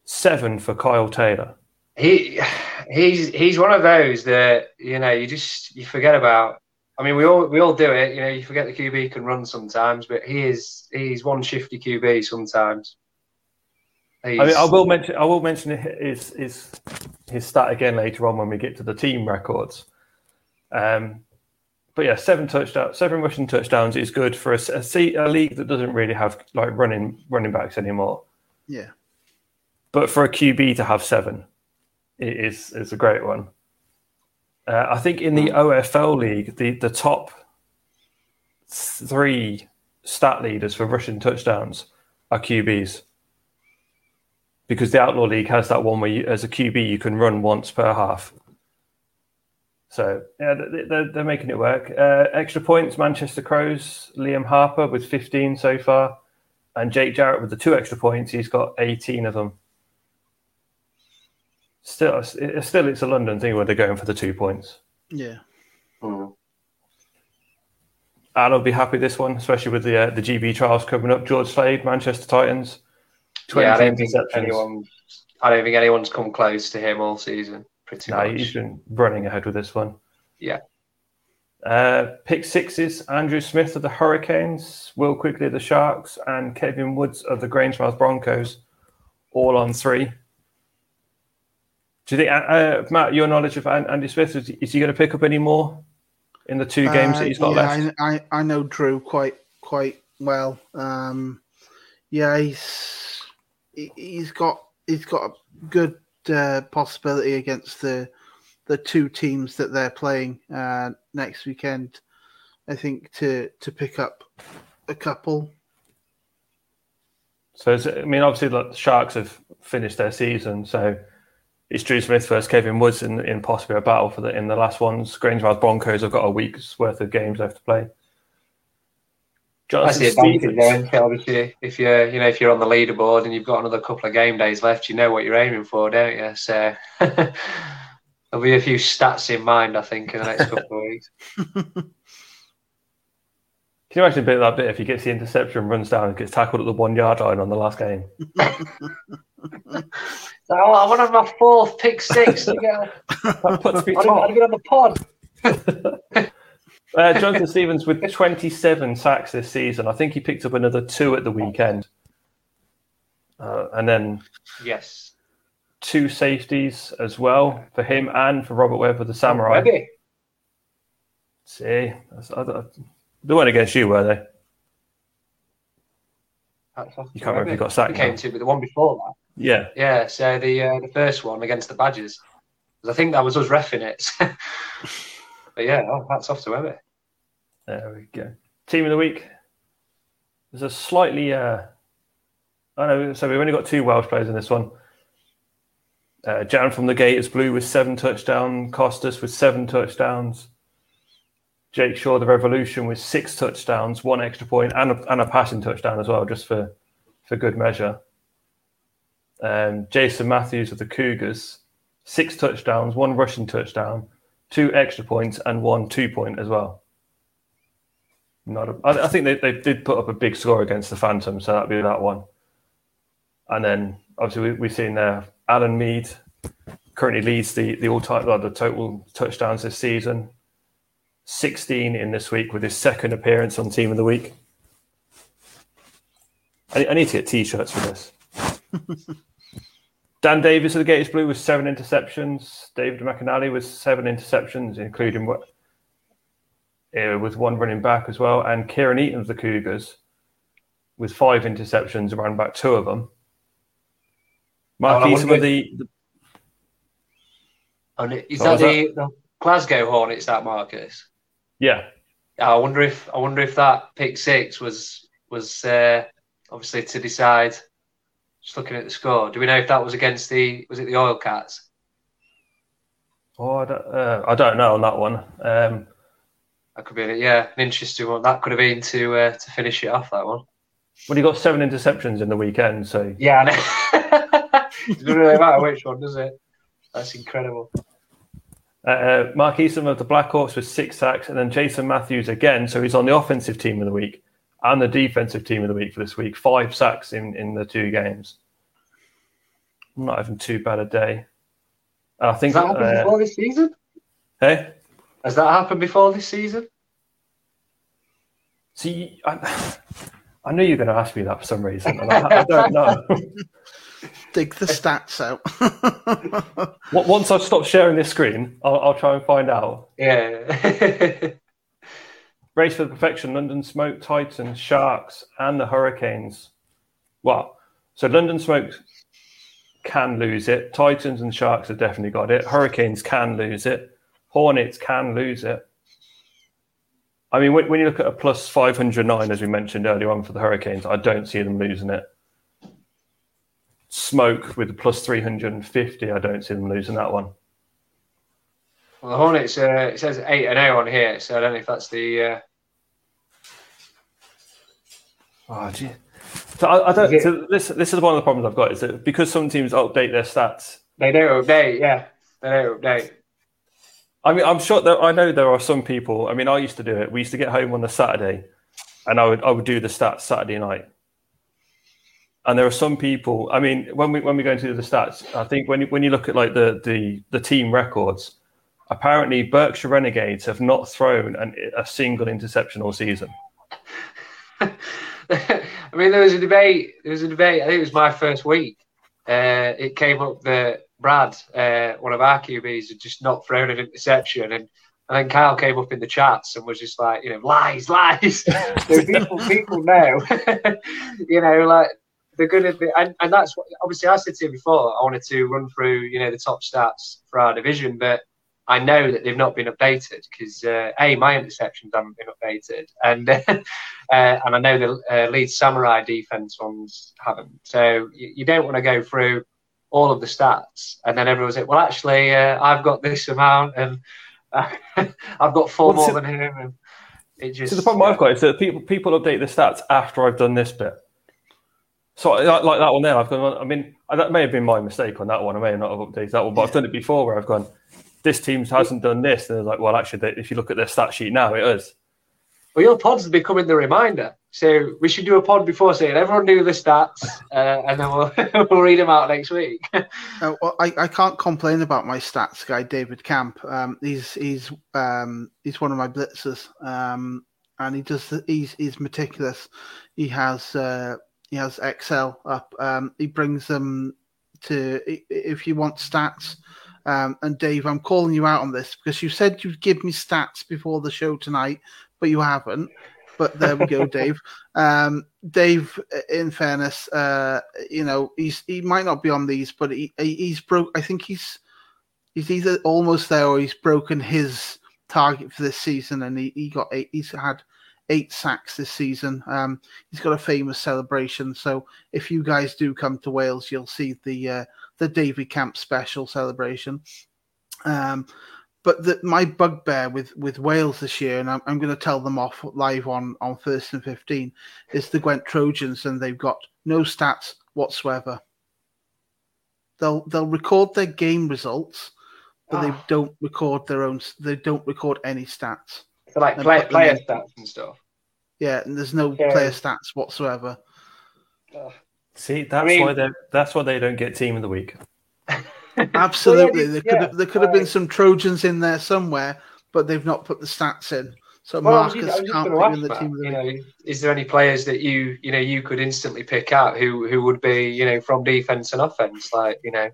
seven for Kyle Taylor. he he's he's one of those that you know you just you forget about. I mean, we all we all do it. You know, you forget the QB can run sometimes, but he is he's one shifty QB sometimes. He's, I mean, I will mention I will mention his his his stat again later on when we get to the team records. Um, but yeah, seven touchdowns, seven rushing touchdowns is good for a, a, a league that doesn't really have like running running backs anymore. Yeah, But for a QB to have seven, it is is a great one. Uh, I think in the OFL league, the the top three stat leaders for rushing touchdowns are QBs because the Outlaw League has that one where, you, as a QB, you can run once per half. So yeah, they- they're, they're making it work. Uh, extra points, Manchester Crows, Liam Harper with 15 so far, and Jake Jarrett with the two extra points. He's got 18 of them. Still, it's still, it's a London thing where they're going for the two points. yeah. Mm. I'll be happy this one, especially with the uh, the GB trials coming up. George Slade, Manchester Titans, 20 yeah, I don't think anyone. I don't think anyone's come close to him all season. Pretty No, much. he's been running ahead with this one. Yeah. Uh, pick sixes: Andrew Smith of the Hurricanes, Will Quigley of the Sharks, and Kevin Woods of the Grangemouth Broncos, all on three. Do you think, uh, uh, Matt, your knowledge of An- Andy Smith is, is he going to pick up any more in the two games Uh, that he's got yeah, left? I, I I know Drew quite quite well. Um, yeah, he's he- he's got he's got a good uh, possibility against the the two teams that they're playing uh, next weekend. I think to to pick up a couple. So, I mean, obviously, the Sharks have finished their season, so it's Drew Smith versus Kevin Woods in, in possibly a battle for the in the last ones. Grangemouth Broncos have got a week's worth of games left to play. That's the advantage, though, obviously. If you're, you know, if you're on the leaderboard and you've got another couple of game days left, you know what you're aiming for, don't you? So there'll be a few stats in mind, I think, in the next couple of weeks. Can you imagine a bit of that bit if he gets the interception, runs down, and gets tackled at the one yard line on the last game? so, oh, I want to have my fourth pick six. To get, that puts me top. get on the pod. Uh, Jonathan Stevens with 27 sacks this season. I think he picked up another two at the weekend. Uh, and then yes, two safeties as well for him and for Robert Webb with the Samurai. Okay. See, they weren't against you, were they? You can't remember if you got sacked. came to, but the one before that. Yeah. Yeah. So the uh, the first one against the Badgers, I think that was us refing it. but yeah, oh, that's off to Webby. There we go. Team of the week. There's a slightly. Uh, I know. So we've only got two Welsh players in this one. Uh, Jan from the Gators Blue with seven touchdowns. Costas with seven touchdowns. Jake Shaw, the Revolution, with six touchdowns, one extra point, and a, and a passing touchdown as well, just for, for good measure. Um, Jason Matthews of the Cougars, six touchdowns, one rushing touchdown, two extra points, and one two point as well. Not a, I, I think they, they did put up a big score against the Phantom, so that'd be that one. And then obviously we, we've seen there Alan Mead currently leads the the all time the total touchdowns this season 16 in this week with his second appearance on Team of the Week. I, I need to get t-shirts for this. Dan Davis of the Gators Blue with seven interceptions. David McAnally with seven interceptions, including what uh, with one running back as well, and Kieran Eaton of the Cougars with five interceptions, around back two of them. Mark oh, Eason with the, the... Oh, is that, the, that? the Glasgow Hornets? That Marcus? Yeah. I wonder if I wonder if that pick six was was uh, obviously to decide. Just looking at the score, do we know if that was against the was it the Oil Cats? Oh, I don't, uh, I don't know on that one. Um, that could be yeah, an interesting one. That could have been to uh, to finish it off. That one. Well, he got seven interceptions in the weekend, so yeah. it doesn't really matter which one, does it? That's incredible. Uh, uh, Mark Eason of the Blackhawks with six sacks, and then Jason Matthews again. So he's on the offensive team of the week and the defensive team of the week for this week. Five sacks in, in the two games. Not even too bad a day. I think Has that happened uh, before this season. Hey, has that happened before this season? See, I, I knew you were going to ask me that for some reason, and I, I don't know. dig the stats out. Once I've stopped sharing this screen, I'll, I'll try and find out. Yeah. Race for Perfection, London Smoke, Titans, Sharks, and the Hurricanes. Well, so London Smoke can lose it. Titans and Sharks have definitely got it. Hurricanes can lose it. Hornets can lose it. I mean, when, when you look at a plus 509, as we mentioned earlier on for the Hurricanes, I don't see them losing it. Smoke with a plus 350. I don't see them losing that one. Well, the Hornets, uh, it says 8 and 0 on here, so I don't know if that's the. Uh... Oh, gee. So I, I don't. So this this is one of the problems I've got is that because some teams update their stats, they don't update. Yeah, they don't update. I mean, I'm sure that I know there are some people. I mean, I used to do it. We used to get home on the Saturday, and I would I would do the stats Saturday night. And there are some people. I mean, when we when we go into the stats, I think when you, when you look at like the the the team records, apparently Berkshire Renegades have not thrown an, a single interception all season. I mean, there was a debate. There was a debate. I think it was my first week. Uh, it came up that Brad, uh, one of our QBs, had just not thrown an interception, and and then Kyle came up in the chats and was just like, you know, lies, lies. so people, people know, you know, like they're going to be, and, and that's what obviously I said to you before. I wanted to run through, you know, the top stats for our division, but I know that they've not been updated because uh, a my interceptions haven't been updated, and uh, and I know the uh, lead samurai defense ones haven't. So you, you don't want to go through all of the stats, and then everyone's like, well, actually, uh, I've got this amount, and I've got four What's more than him. And, It just So the problem I've got is that people people update the stats after I've done this bit. So like, like that one there, I've gone. I mean, that may have been my mistake on that one. I may not have updated that one, but I've done it before where I've gone. This team hasn't done this, and they're like, well, actually, they, if you look at their stat sheet now, it is. Well, your pod's are becoming the reminder. So we should do a pod before saying everyone do the stats, uh, and then we'll, we'll read them out next week. Uh, well, I, I can't complain about my stats guy, David Camp. Um, he's he's um, he's one of my blitzers, um, and he does the, he's he's meticulous. He has uh, he has Excel up. Um, he brings them to if you want stats. Um, and Dave, I'm calling you out on this because you said you'd give me stats before the show tonight, but you haven't. But there we go, Dave. Um, Dave, in fairness, uh, you know he's he might not be on these, but he he- he's broke. I think he's he's either almost there or he's broken his target for this season, and he, he got eight. He's had eight sacks this season. Um, he's got a famous celebration. So if you guys do come to Wales, you'll see the uh, the David Camp special celebration. Um, but the, my bugbear with, with Wales this year, and I'm, I'm going to tell them off live on, on first and 15, is the Gwent Trojans, and they've got no stats whatsoever. They'll they'll record their game results, but they Ah. don't record their own. They don't record any stats. So like play, player stats and stuff. Yeah, and there's no Yeah. player stats whatsoever. Ugh. See, that's mean- why they that's why they don't get team of the week. Absolutely, yeah, there could have, there could have been some Trojans in there somewhere, but they've not put the stats in. So Well, Marcus just, I was just can't going put to in the ask, team of the you week. know, is there any players that you, you know, you could instantly pick out who, who would be, you know, from defense and offense, like, you know,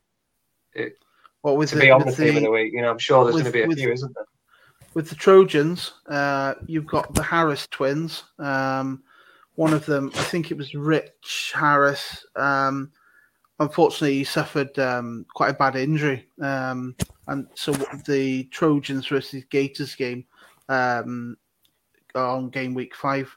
What with to the, be on the with team of the the week? You know, I'm sure there's with- going to be a with- few, isn't there? with the Trojans, uh, you've got the Harris twins. Um, one of them, I think it was Rich Harris. Um, unfortunately, he suffered um, quite a bad injury, um, and so the Trojans versus Gators game um, on game week five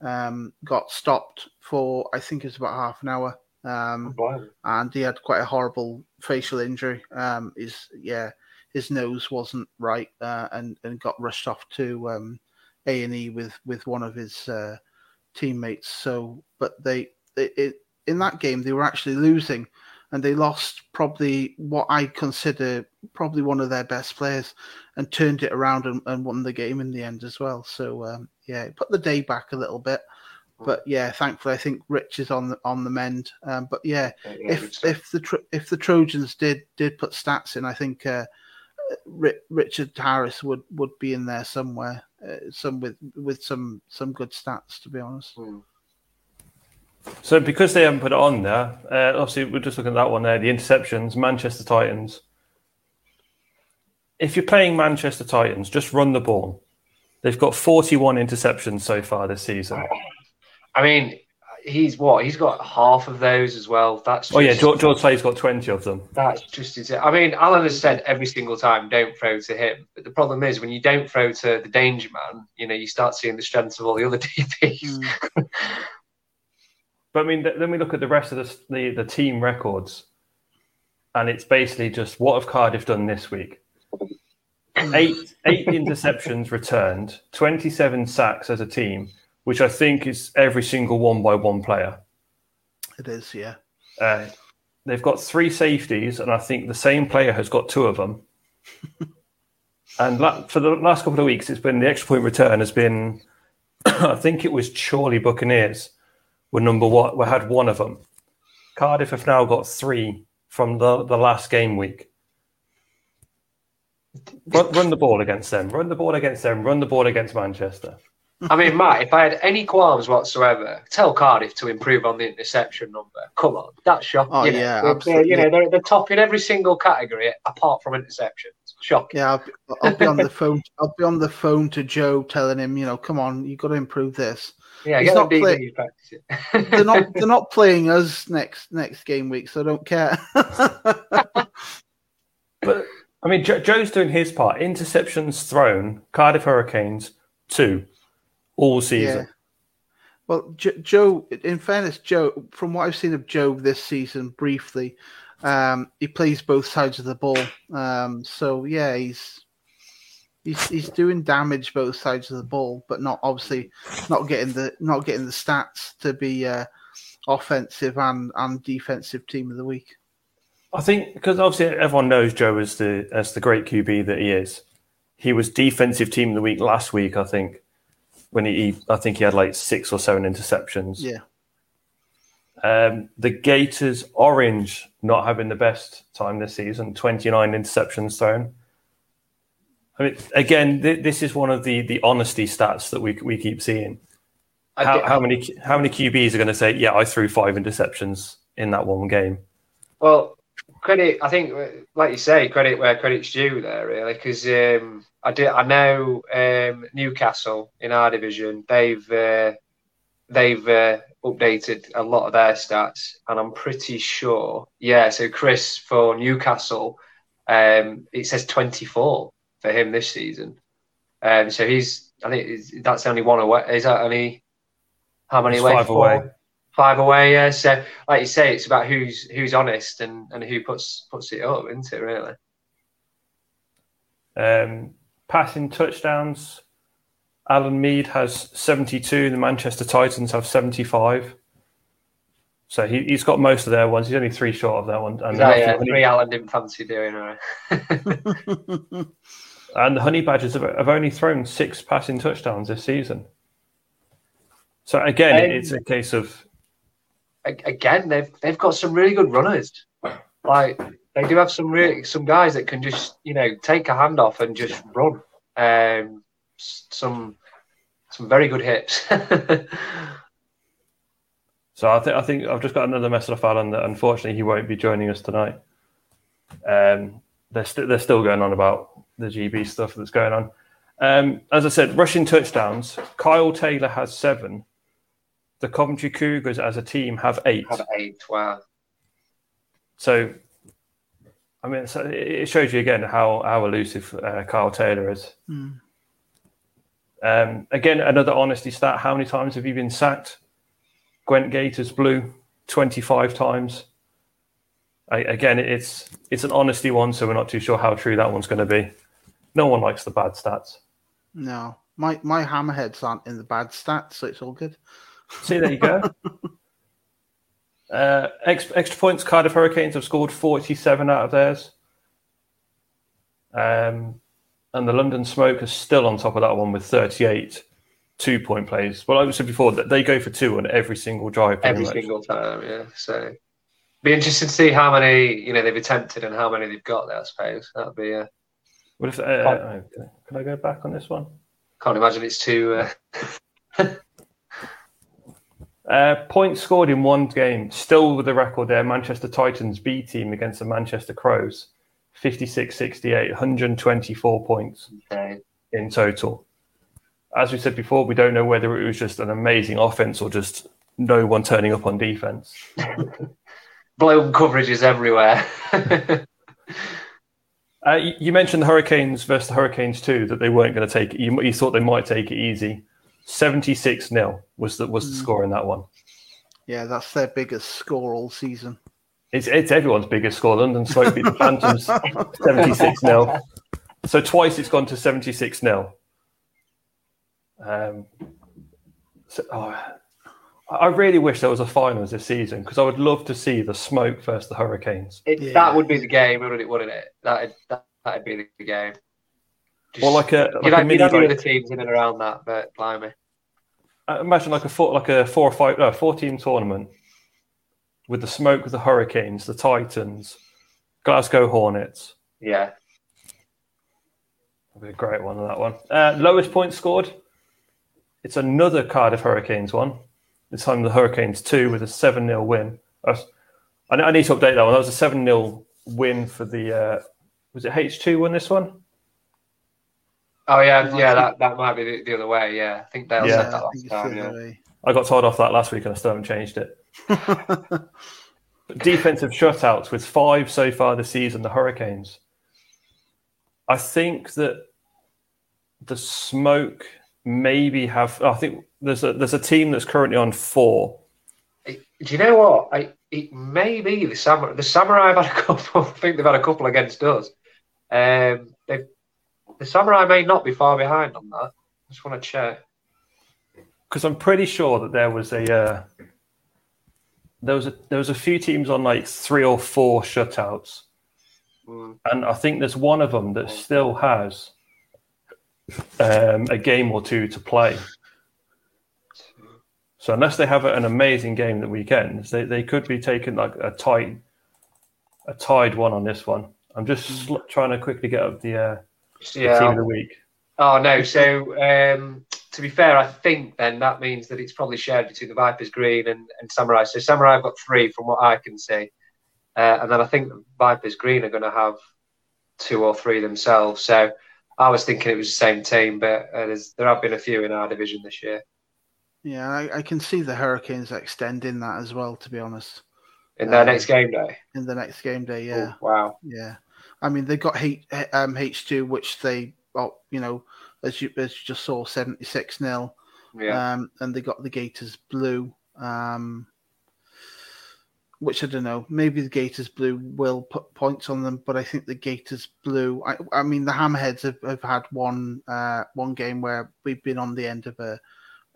um, got stopped for I think it was about half an hour. Um, and he had quite a horrible facial injury. Um, his yeah, his nose wasn't right, uh, and and got rushed off to um, A and E with with one of his uh, teammates. So, but they it, it in that game they were actually losing, and they lost probably what I consider probably one of their best players, and turned it around and, and won the game in the end as well. So um, yeah, it put the day back a little bit. But yeah, thankfully, I think Rich is on the on the mend. Um, but yeah, if if the if the Trojans did did put stats in, I think uh, Ri- Richard Harris would would be in there somewhere, uh, some with with some some good stats. To be honest, Hmm. So because they haven't put it on there, uh, obviously we're just looking at that one there. The interceptions, Manchester Titans. If you're playing Manchester Titans, just run the ball. They've got 41 interceptions so far this season. I mean, he's what? He's got half of those as well. That's just, Oh yeah, George, George Slade's got 20 of them. That's just it. I mean, Alan has said every single time, don't throw to him. But the problem is, when you don't throw to the danger man, you know, you start seeing the strengths of all the other DPs. Hmm. But I mean, th- then we look at the rest of the, the the team records, and it's basically just what have Cardiff done this week? Eight eight interceptions returned, twenty seven sacks as a team, which I think is every single one by one player. it is. Yeah, Uh, they've got three safeties, and I think the same player has got two of them. and la- for the last couple of weeks, it's been the extra point return has been, I think it was Chorley Buccaneers were number one. We had one of them. Cardiff have now got three from the, the last game week. Run, run the ball against them. Run the ball against them. Run the ball against Manchester. I mean, Matt, if I had any qualms whatsoever, tell Cardiff to improve on the interception number. Come on, that's shocking. Oh, you know, yeah, they're- absolutely. You know, they're, they're top in every single category apart from interceptions. Shocking. yeah. I'll be, I'll be on the phone. I'll be on the phone to Joe, telling him, you know, come on, you've got to improve this. Yeah, He's get not play- They're not. they're not playing us next next game week, so I don't care. But I mean, Joe's doing his part. Interceptions thrown, Cardiff Hurricanes two, all season. Yeah. Well, jo- Joe, in fairness, Joe, from what I've seen of Joe this season briefly, um, he plays both sides of the ball. Um, so yeah, he's He's he's doing damage both sides of the ball, but not obviously not getting the not getting the stats to be uh, offensive and and defensive team of the week. I think because obviously everyone knows Joe as the as the great QB that he is. He was defensive team of the week last week, I think. When he, I think he had like six or seven interceptions. Yeah. Um, the Gators orange not having the best time this season, 29 interceptions thrown. I mean, again, th- this is one of the the honesty stats that we we keep seeing. How, how many how many QBs are going to say, "Yeah, I threw five interceptions in that one game"? Well, credit. I think, like you say, credit where credit's due there, really, because um, I did. I know um, Newcastle in our division. They've uh, they've uh, updated a lot of their stats, and I'm pretty sure. Yeah, so Chris for Newcastle, um, it says 24 for him this season. Um, so he's, I think that's only one away. Is that only how many away? five away. Five away. Yeah. So, like you say, it's about who's who's honest and, and who puts puts it up, isn't it? Really. Um, passing touchdowns, Alan Mead has 72. The Manchester Titans have 75. So he, he's got most of their ones. He's only three short of that one. And, that, yeah, the, three Alan didn't fancy doing. Right? and the Honey Badgers have, have only thrown six passing touchdowns this season. So again, Um, it's a case of Again, they've they've got some really good runners. Like they do have some really some guys that can just you know take a hand off and just run. Um, some some very good hips. So I think I think I've just got another message off Alan that unfortunately he won't be joining us tonight. Um, they're st- they're still going on about the GB stuff that's going on. Um, as I said, rushing touchdowns. Kyle Taylor has seven. The Coventry Cougars as a team have eight. Have eight. Wow. So, I mean, so it shows you again how how elusive uh, Kyle Taylor is. Hmm. Um, again, another honesty stat. How many times have you been sacked? Gwent Gators Blue, 25 times. I, again, it's it's an honesty one, so we're not too sure how true that one's going to be. No one likes the bad stats. No, my my hammerheads aren't in the bad stats, so it's all good. See, there you go. uh, extra, extra points. Cardiff Hurricanes have scored 47 out of theirs. Um, and the London Smoke is still on top of that one with 38 two point plays. Well, I said before, that they go for two on every single drive. Every much. single time. Yeah. So. Be interested to see how many you know they've attempted and how many they've got there. I suppose that'd be. Uh, What if, uh, uh, can I go back on this one? can't imagine it's too. Uh, Uh, points scored in one game, still with the record there. Manchester Titans B team against the Manchester Crows, 56 68, 124 points okay. in total. As we said before, we don't know whether it was just an amazing offense or just no one turning up on defense. Blown coverages everywhere. Uh, you, you mentioned the Hurricanes versus the Hurricanes two, that they weren't going to take it. You, you thought they might take it easy. 76 0 was the, was the Mm. score in that one. Yeah, that's their biggest score all season. It's, it's everyone's biggest score. London Smoke beat the Phantoms 76 0. So twice it's gone to 76 0. Um, so, oh, I really wish there was a finals this season because I would love to see the Smoke versus the Hurricanes. It, Yeah. That would be the game, wouldn't it? Wouldn't it? That'd that, that'd be the game. Just, Or like a, like you'd a have, mini, you'd have the teams in and around that, but blimey. Uh, imagine like a four, like a four or five, no, four team tournament with the Smoke, the Hurricanes, the Titans, Glasgow Hornets. Yeah. That'd be a great one on that one. Uh, lowest points scored. It's another Cardiff Hurricanes one. This time the Hurricanes two with a seven 0 win. Uh, I, I need to update that one. That was a seven 0 win for the. Uh, was it H two won this one? Oh yeah, yeah. That, that might be the, the other way. Yeah, I think Dale Yeah. said that I last time. Yeah. I got told off that last week and I still haven't changed it. Defensive shutouts with five so far this season. The Hurricanes. I think that the smoke maybe have. I think there's a there's a team that's currently on four. Do you know what? I it may be the samurai. The samurai have had a couple. I think they've had a couple against us. Um, they've the Samurai may not be far behind on that. I just want to check. Because I'm pretty sure that there was a uh, there was a there was a few teams on like three or four shutouts, Mm. and I think there's one of them that still has um, a game or two to play. So unless they have an amazing game that weekend, they, they could be taking like a tight a tied one on this one. I'm just sl- trying to quickly get up the, uh, the Yeah. team of the week. Oh no. So um, to be fair, I think then that means that it's probably shared between the Vipers Green and, and Samurai. So Samurai have got three from what I can see, uh, and then I think the Vipers Green are going to have two or three themselves. So I was thinking it was the same team, but uh, there have been a few in our division this year. Yeah, I, I can see the Hurricanes extending that as well. To be honest, In their Um, next game day. in the next game day, yeah, Oh, wow. yeah. I mean, they got H um, H two, which they, well, you know, as you as you just saw, seventy six 0 Yeah. um, and they got the Gators blue, um, which I don't know. Maybe the Gators blue will put points on them, but I think the Gators blue. I, I mean, the Hammerheads have, have had one uh, one game where we've been on the end of a,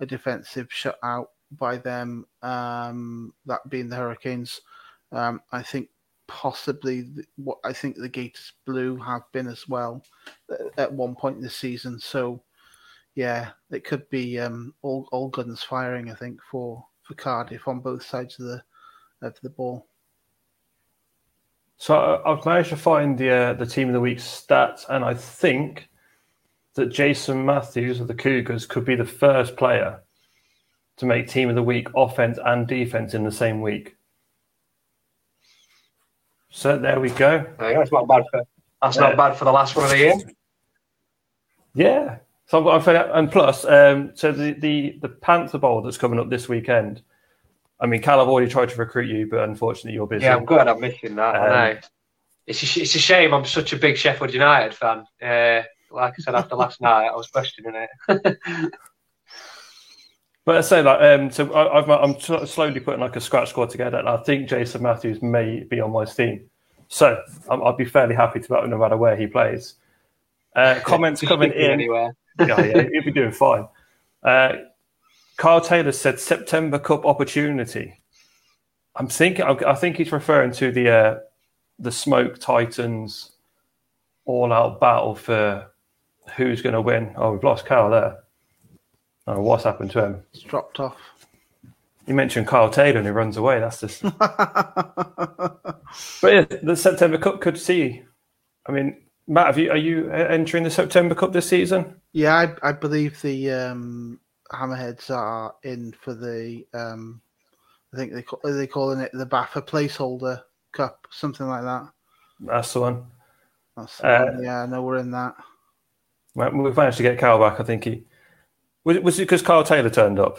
a defensive shutout by them. Um, that being the Hurricanes. Um, I think possibly what I think the Gators blue have been as well at one point this season. So yeah, it could be um, all all guns firing. I think for for Cardiff on both sides of the of the ball. So I've managed to find the uh, the team of the week stats, and I think that Jason Matthews of the Cougars could be the first player to make team of the week offense and defense in the same week. So there we go. There you go. That's not bad for. That's Yeah. not bad for the last one of the year. Yeah. So I've got, I'm fed- and plus, um, so the, the the Panther Bowl that's coming up this weekend. I mean, Cal, I've already tried to recruit you, but unfortunately, you're busy. Yeah, I'm good. I'm missing that. Um, I know. It's a, it's a shame. I'm such a big Sheffield United fan. Uh, like I said after last night, I was questioning it. But I say like, um, so I, I've, I'm sort of slowly putting like a scratch squad together, and I think Jason Matthews may be on my team. So I'm, I'll be fairly happy to that no matter where he plays. Uh, comments coming in. anywhere. yeah, yeah, he'll be doing fine. Uh, Carl Taylor said September Cup opportunity. I'm thinking. I I think he's referring to the uh, the Smoke Titans all-out battle for who's going to win. Oh, we've lost Carl there. Oh, what's happened to him? It's dropped off. You mentioned Kyle Taylor and he runs away. That's just. but yeah, the September Cup could see. I mean, Matt, have you, are you entering the September Cup this season? yeah, I, I believe the um, Hammerheads are in for the. Um, I think they call, are they calling it the BAFA placeholder cup, something like that. That's the one. That's the Uh, one. yeah, I know we're in that. Well, We've managed to get Kyle back. I think he was. It, was it because Kyle Taylor turned up?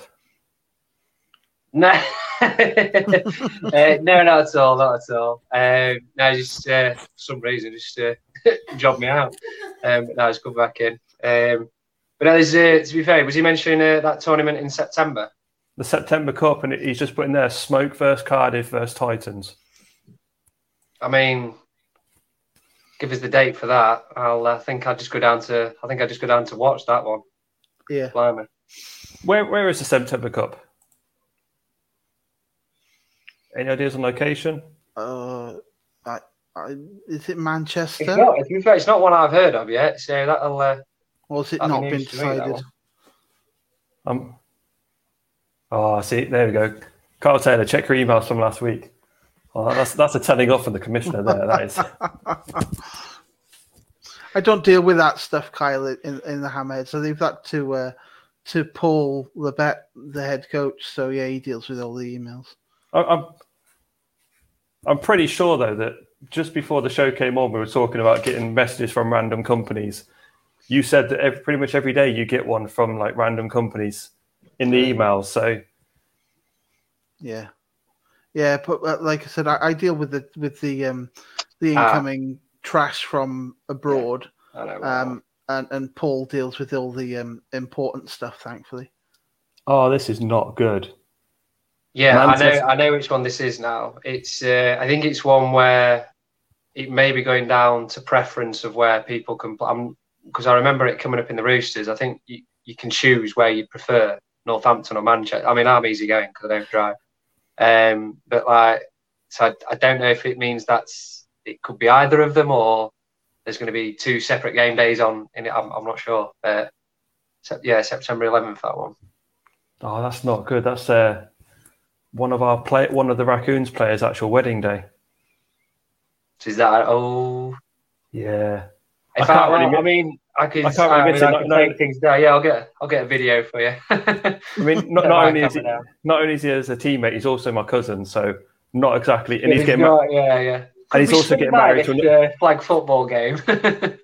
No, uh, no, not at all, not at all. Um, no, just uh, for some reason, just uh, jobbed me out. Um, but now he's come back in. Um, but no, uh, to be fair, was he mentioning uh, that tournament in September? The September Cup, and he's just putting there Smoke versus Cardiff versus Titans. I mean, give us the date for that. I'll think I'll just go down to. I think I'll just go down to watch that one. Yeah, Blimey. Where Where is the September Cup? Any ideas on location? uh, I, I, is it It's Manchester not, to be it's not one I've heard of yet, so that'll. Uh, or has it not been news to me, that decided? Um. Oh, see, there we go. Carl Taylor, check your emails from last week. Oh, that's that's a telling off from the commissioner there. That is. I don't deal with that stuff, Kyle, in, in the Hammerheads. So leave that to uh, to Paul Lebet, the head coach. So yeah, he deals with all the emails. I- I'm I'm pretty sure though that just before the show came on, we were talking about getting messages from random companies. You said that every, pretty much every day you get one from like random companies in the emails. So Yeah, yeah. But uh, like I said, I, I deal with the with the um, the Ah. incoming trash from abroad, I know. um, and and Paul deals with all the um, important stuff. Thankfully, oh, this is not good. Yeah, I Manchester- know. I know which one this is now. It's. Uh, I think it's one where it may be going down to preference of where people can. I'm because I remember it coming up in the Roosters. I think you, you can choose where you prefer Northampton or Manchester. I mean, I'm easy going because I don't drive. Um, but like, so I, I don't know if it means that's it could be either of them or there's going to be two separate game days on in it. I'm, I'm not sure. Uh, yeah, September 11th that one. Oh, that's not good. That's uh, one of our play, one of the Raccoons players' actual wedding day. So is that oh yeah? If I, I, well, I mean, I could. I can't really I, mean, I can no, things down. Yeah, I'll get. I'll get a video for you. I mean, not, not only is he, not only is he as a teammate, he's also my cousin. So not exactly, and yeah, he's getting. Got, yeah, yeah. And he's also getting married to a uh, flag football game.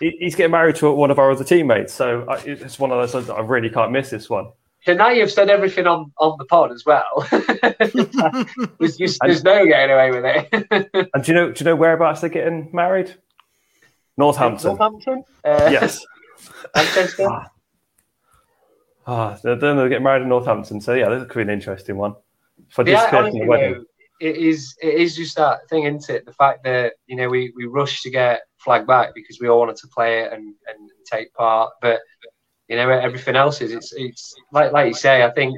he's getting married to one of our other teammates, so it's one of those I really can't miss this one. So now you've said everything on, on the pod as well. there's, just, there's no getting away with it. and do you know do you know whereabouts they're getting married? Northampton. Northampton? Uh, yes. Manchester. Ah, ah they're, they're getting married in Northampton. So yeah, this could be an interesting one. For yeah, honestly, though, it is it is just that thing, isn't it? The fact that you know we we rushed to get flag back because we all wanted to play it and, and take part, but you know everything else is it's it's like like you say. I think,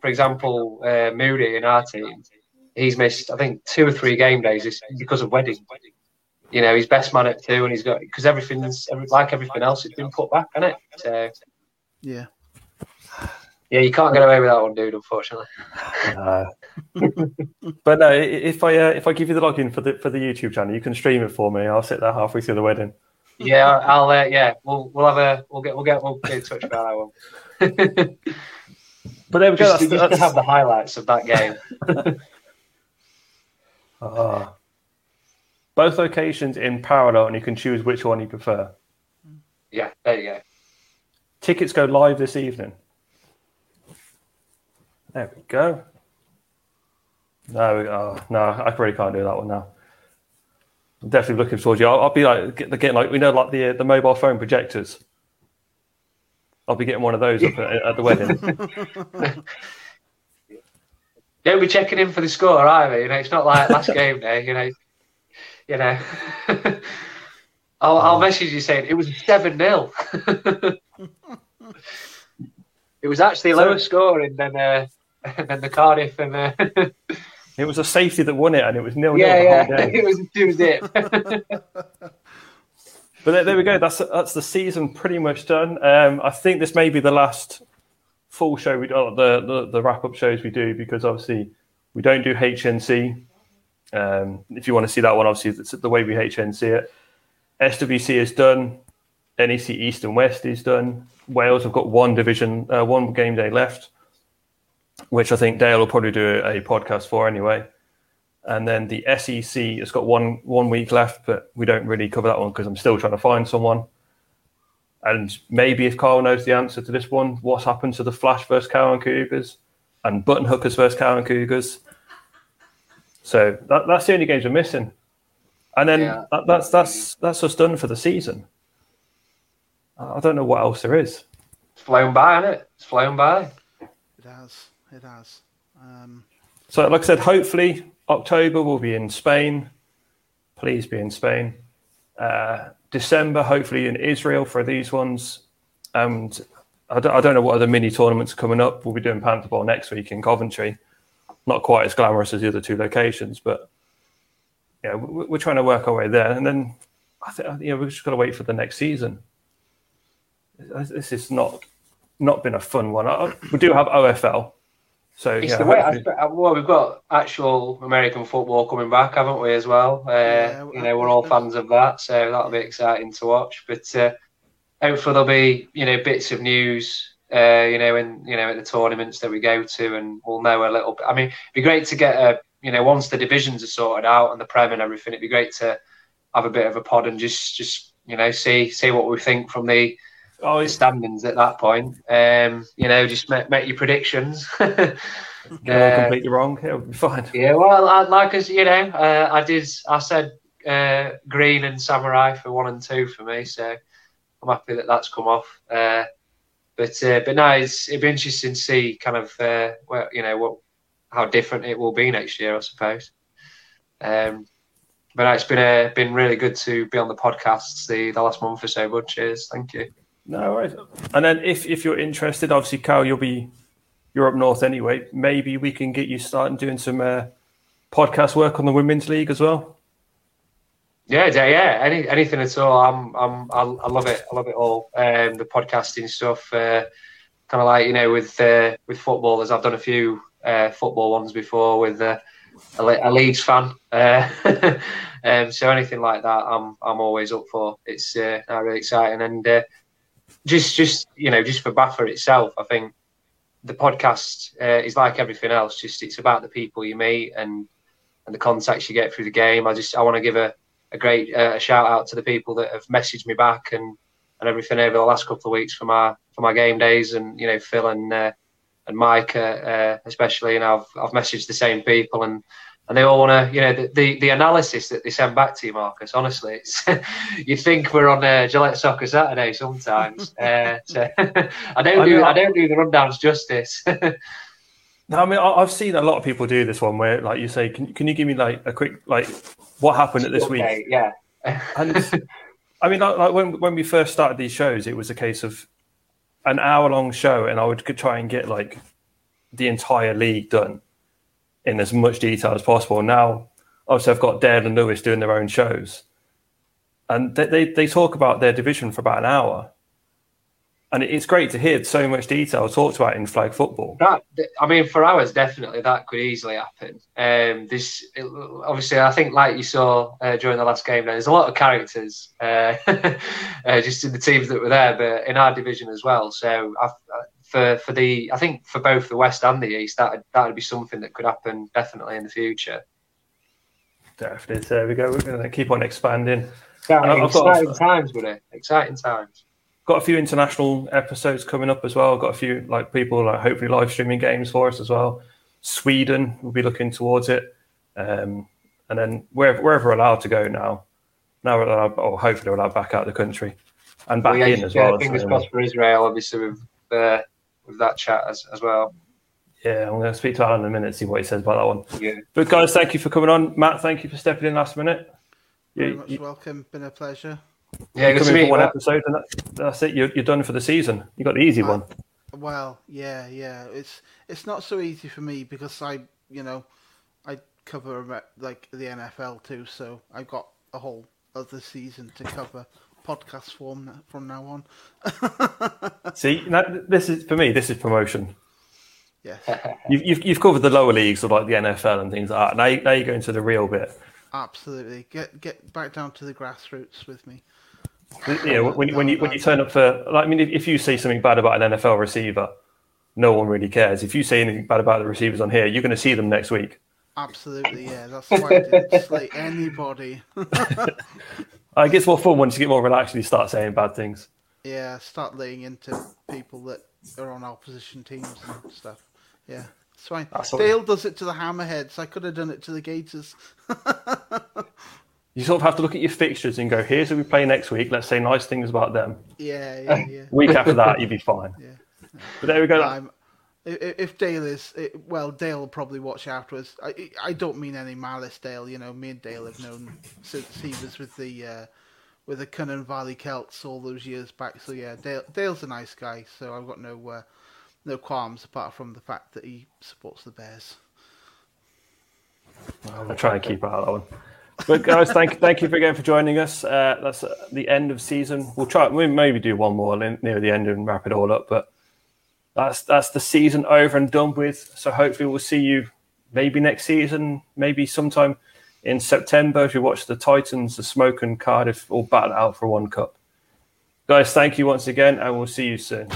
for example, uh, Moody in our team, he's missed I think two or three game days because of wedding. You know, he's best man at two, and he's got because everything's like everything else, it's been put back, hasn't it? So, yeah. Yeah, you can't get away with that one, dude. Unfortunately. Uh, but no, if I uh, if I give you the login for the for the YouTube channel, you can stream it for me. I'll sit there halfway through the wedding. Yeah, I'll. Uh, yeah, we'll we'll have a we'll get we'll get we'll get in touch about that one. but there we go. Just, that's, to have the highlights of that game. uh, both locations in parallel, and you can choose which one you prefer. Yeah, there you go. Tickets go live this evening. There we go. No, oh, no, I really can't do that one now. I'm definitely looking towards you. I'll, I'll be like getting like we know like the the mobile phone projectors. I'll be getting one of those at, at the wedding. Don't be checking in for the score either. You know, it's not like last game day. You know, you know. I'll, I'll message you saying it was seven 0 It was actually lower so, scoring than uh, than the Cardiff and. Uh, it was a safety that won it, and it was nil yeah, yeah. It was two zip. But there, there, we go. That's that's the season pretty much done. Um, I think this may be the last full show we do, the the, the wrap up shows we do because obviously we don't do HNC. Um, if you want to see that one, obviously it's the way we HNC it. SWC is done. NEC East and West is done. Wales have got one division, uh, one game day left which I think Dale will probably do a podcast for anyway. And then the SEC has got one one week left, but we don't really cover that one because I'm still trying to find someone. And maybe if Carl knows the answer to this one, what's happened to the Flash versus Cowan Cougars and Button Hookers versus Cowan Cougars? So that, that's the only games we're missing. And then yeah. that, that's that's that's us done for the season. I don't know what else there is. It's flown by, isn't it? It's flown by. It has. Um... So, like I said, hopefully October will be in Spain. Please be in Spain. Uh, December, hopefully in Israel for these ones. And I don't, I don't, know what other mini tournaments are coming up. We'll be doing Panther Bowl next week in Coventry. Not quite as glamorous as the other two locations, but yeah, we're trying to work our way there. And then I think you know we've just got to wait for the next season. This is not not been a fun one. We do have OFL, so it's yeah, the way. I, well, we've got actual American football coming back, haven't we? As well, uh, yeah, you know, we're all fans of that, so that'll be exciting to watch. But uh, hopefully, there'll be you know bits of news, uh, you know, in you know at the tournaments that we go to, and we'll know a little bit. I mean, it'd be great to get a you know once the divisions are sorted out and the prem and everything, it'd be great to have a bit of a pod and just just you know see see what we think from the oh, standings at that point. Um, you know, just make, make your predictions. uh, completely wrong. It'll be fine. Yeah, well, I, like as you know, uh, I did. I said uh, Green and Samurai for one and two for me, so I'm happy that that's come off. Uh, but uh, but no, it's, it'd be interesting to see kind of uh, well, you know what how different it will be next year, I suppose. Um, but it's been been really good to be on the podcasts the, the last month or so. But cheers, thank you. No worries. And then if, if you're interested, obviously, Carl, you'll be you're up north anyway. Maybe we can get you starting doing some uh, podcast work on the women's league as well. Yeah, yeah, any anything at all. I'm, I'm, I, love it. I love it all. Um, the podcasting stuff, uh, kind of like you know, with uh, with footballers. I've done a few uh, football ones before with uh, a, a Leeds fan. Uh, um, so anything like that, I'm I'm always up for. It's uh, really exciting and uh, just just you know just for BAFA itself, I think the podcast uh, is like everything else. Just it's about the people you meet and and the contacts you get through the game. I just I want to give a a great uh, shout out to the people that have messaged me back and and everything over the last couple of weeks for my for my game days and you know Phil and uh, and Mike uh, uh especially and I've I've messaged the same people and and they all want to, you know, the, the, the, analysis that they send back to you, Marcus. Honestly, it's you think we're on uh, Gillette Soccer Saturday sometimes. uh, so I don't do I don't do the rundowns justice. no, I mean I've seen a lot of people do this one where, like you say, can can you give me like a quick like what happened at this okay, week? Yeah, and I mean like, like when when we first started these shows, it was a case of an hour long show, and I would try and get like the entire league done in as much detail as possible. Now, obviously, I've got Dale and Lewis doing their own shows, and they, they, they talk about their division for about an hour. And it's great to hear so much detail talked about in flag football. That, I mean, for hours, definitely that could easily happen. Um, this obviously, I think, like you saw uh, during the last game, there's a lot of characters uh, uh, just in the teams that were there, but in our division as well. So I've, for for the I think for both the West and the East, that that would be something that could happen definitely in the future. Definitely. There we go. We're going to keep on expanding. Exciting, exciting got, times, buddy. Exciting times. Got a few international episodes coming up as well. Got a few like people like hopefully live streaming games for us as well. Sweden will be looking towards it, um, and then wherever, wherever we're allowed to go now. Now we're allowed, or hopefully we're allowed back out of the country and back well, yeah, in as yeah, well. Fingers crossed for Israel. Obviously, with uh, with that chat as, as well. Yeah, I'm going to speak to Alan in a minute, see what he says about that one. Yeah. But guys, thank you for coming on. Matt, thank you for stepping in last minute. Very you, much you, welcome. Been a pleasure. Yeah, good to meet one episode, and that, that's it. You're, you're done for the season. You got the easy one. Well, yeah, yeah. It's it's not so easy for me because I, you know, I cover like the NFL too, so I've got a whole other season to cover podcast form from now on. See, this is for me. This is promotion. Yeah, you've, you've, you've covered the lower leagues of like the NFL and things like that. Now, you, now you go into the real bit. Absolutely, get get back down to the grassroots with me. Yeah, when, when you when you turn up for, like, I mean, if, if you say something bad about an NFL receiver, no one really cares. If you say anything bad about the receivers on here, you're going to see them next week. Absolutely, yeah. That's why I didn't slay anybody. Uh, it gets more fun once you get more relaxed and you start saying bad things. Yeah, start laying into people that are on opposition teams and stuff. Yeah, it's fine. Dale does it to the Hammerheads. I could have done it to the Gators. you sort of have to look at your fixtures and go, here's who we play next week. Let's say nice things about them. Yeah, yeah, yeah. week after that, you'd be fine. Yeah. But there we go. I'm, if Dale is well, Dale will probably watch afterwards. I I don't mean any malice, Dale. You know, me and Dale have known since he was with the uh, with the Cynon Valley Celts all those years back. So yeah, Dale Dale's a nice guy. So I've got no uh, no qualms apart from the fact that he supports the Bears. I'll try and keep out of that one. But guys, thank thank you again for joining us. Uh, that's the end of season. We'll try. We maybe do one more near the end and wrap it all up. But that's that's the season over and done with. So hopefully we'll see you maybe next season, maybe sometime in September if you watch the Titans, the Smoke and Cardiff all battle out for one cup. Guys, thank you once again, and we'll see you soon.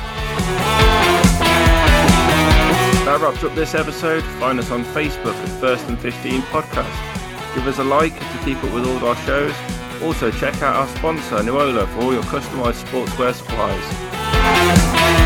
That wraps up this episode. Find us on Facebook at First and 15 Podcast. Give us a like to keep up with all of our shows. Also, check out our sponsor, Nuola, for all your customized sportswear supplies.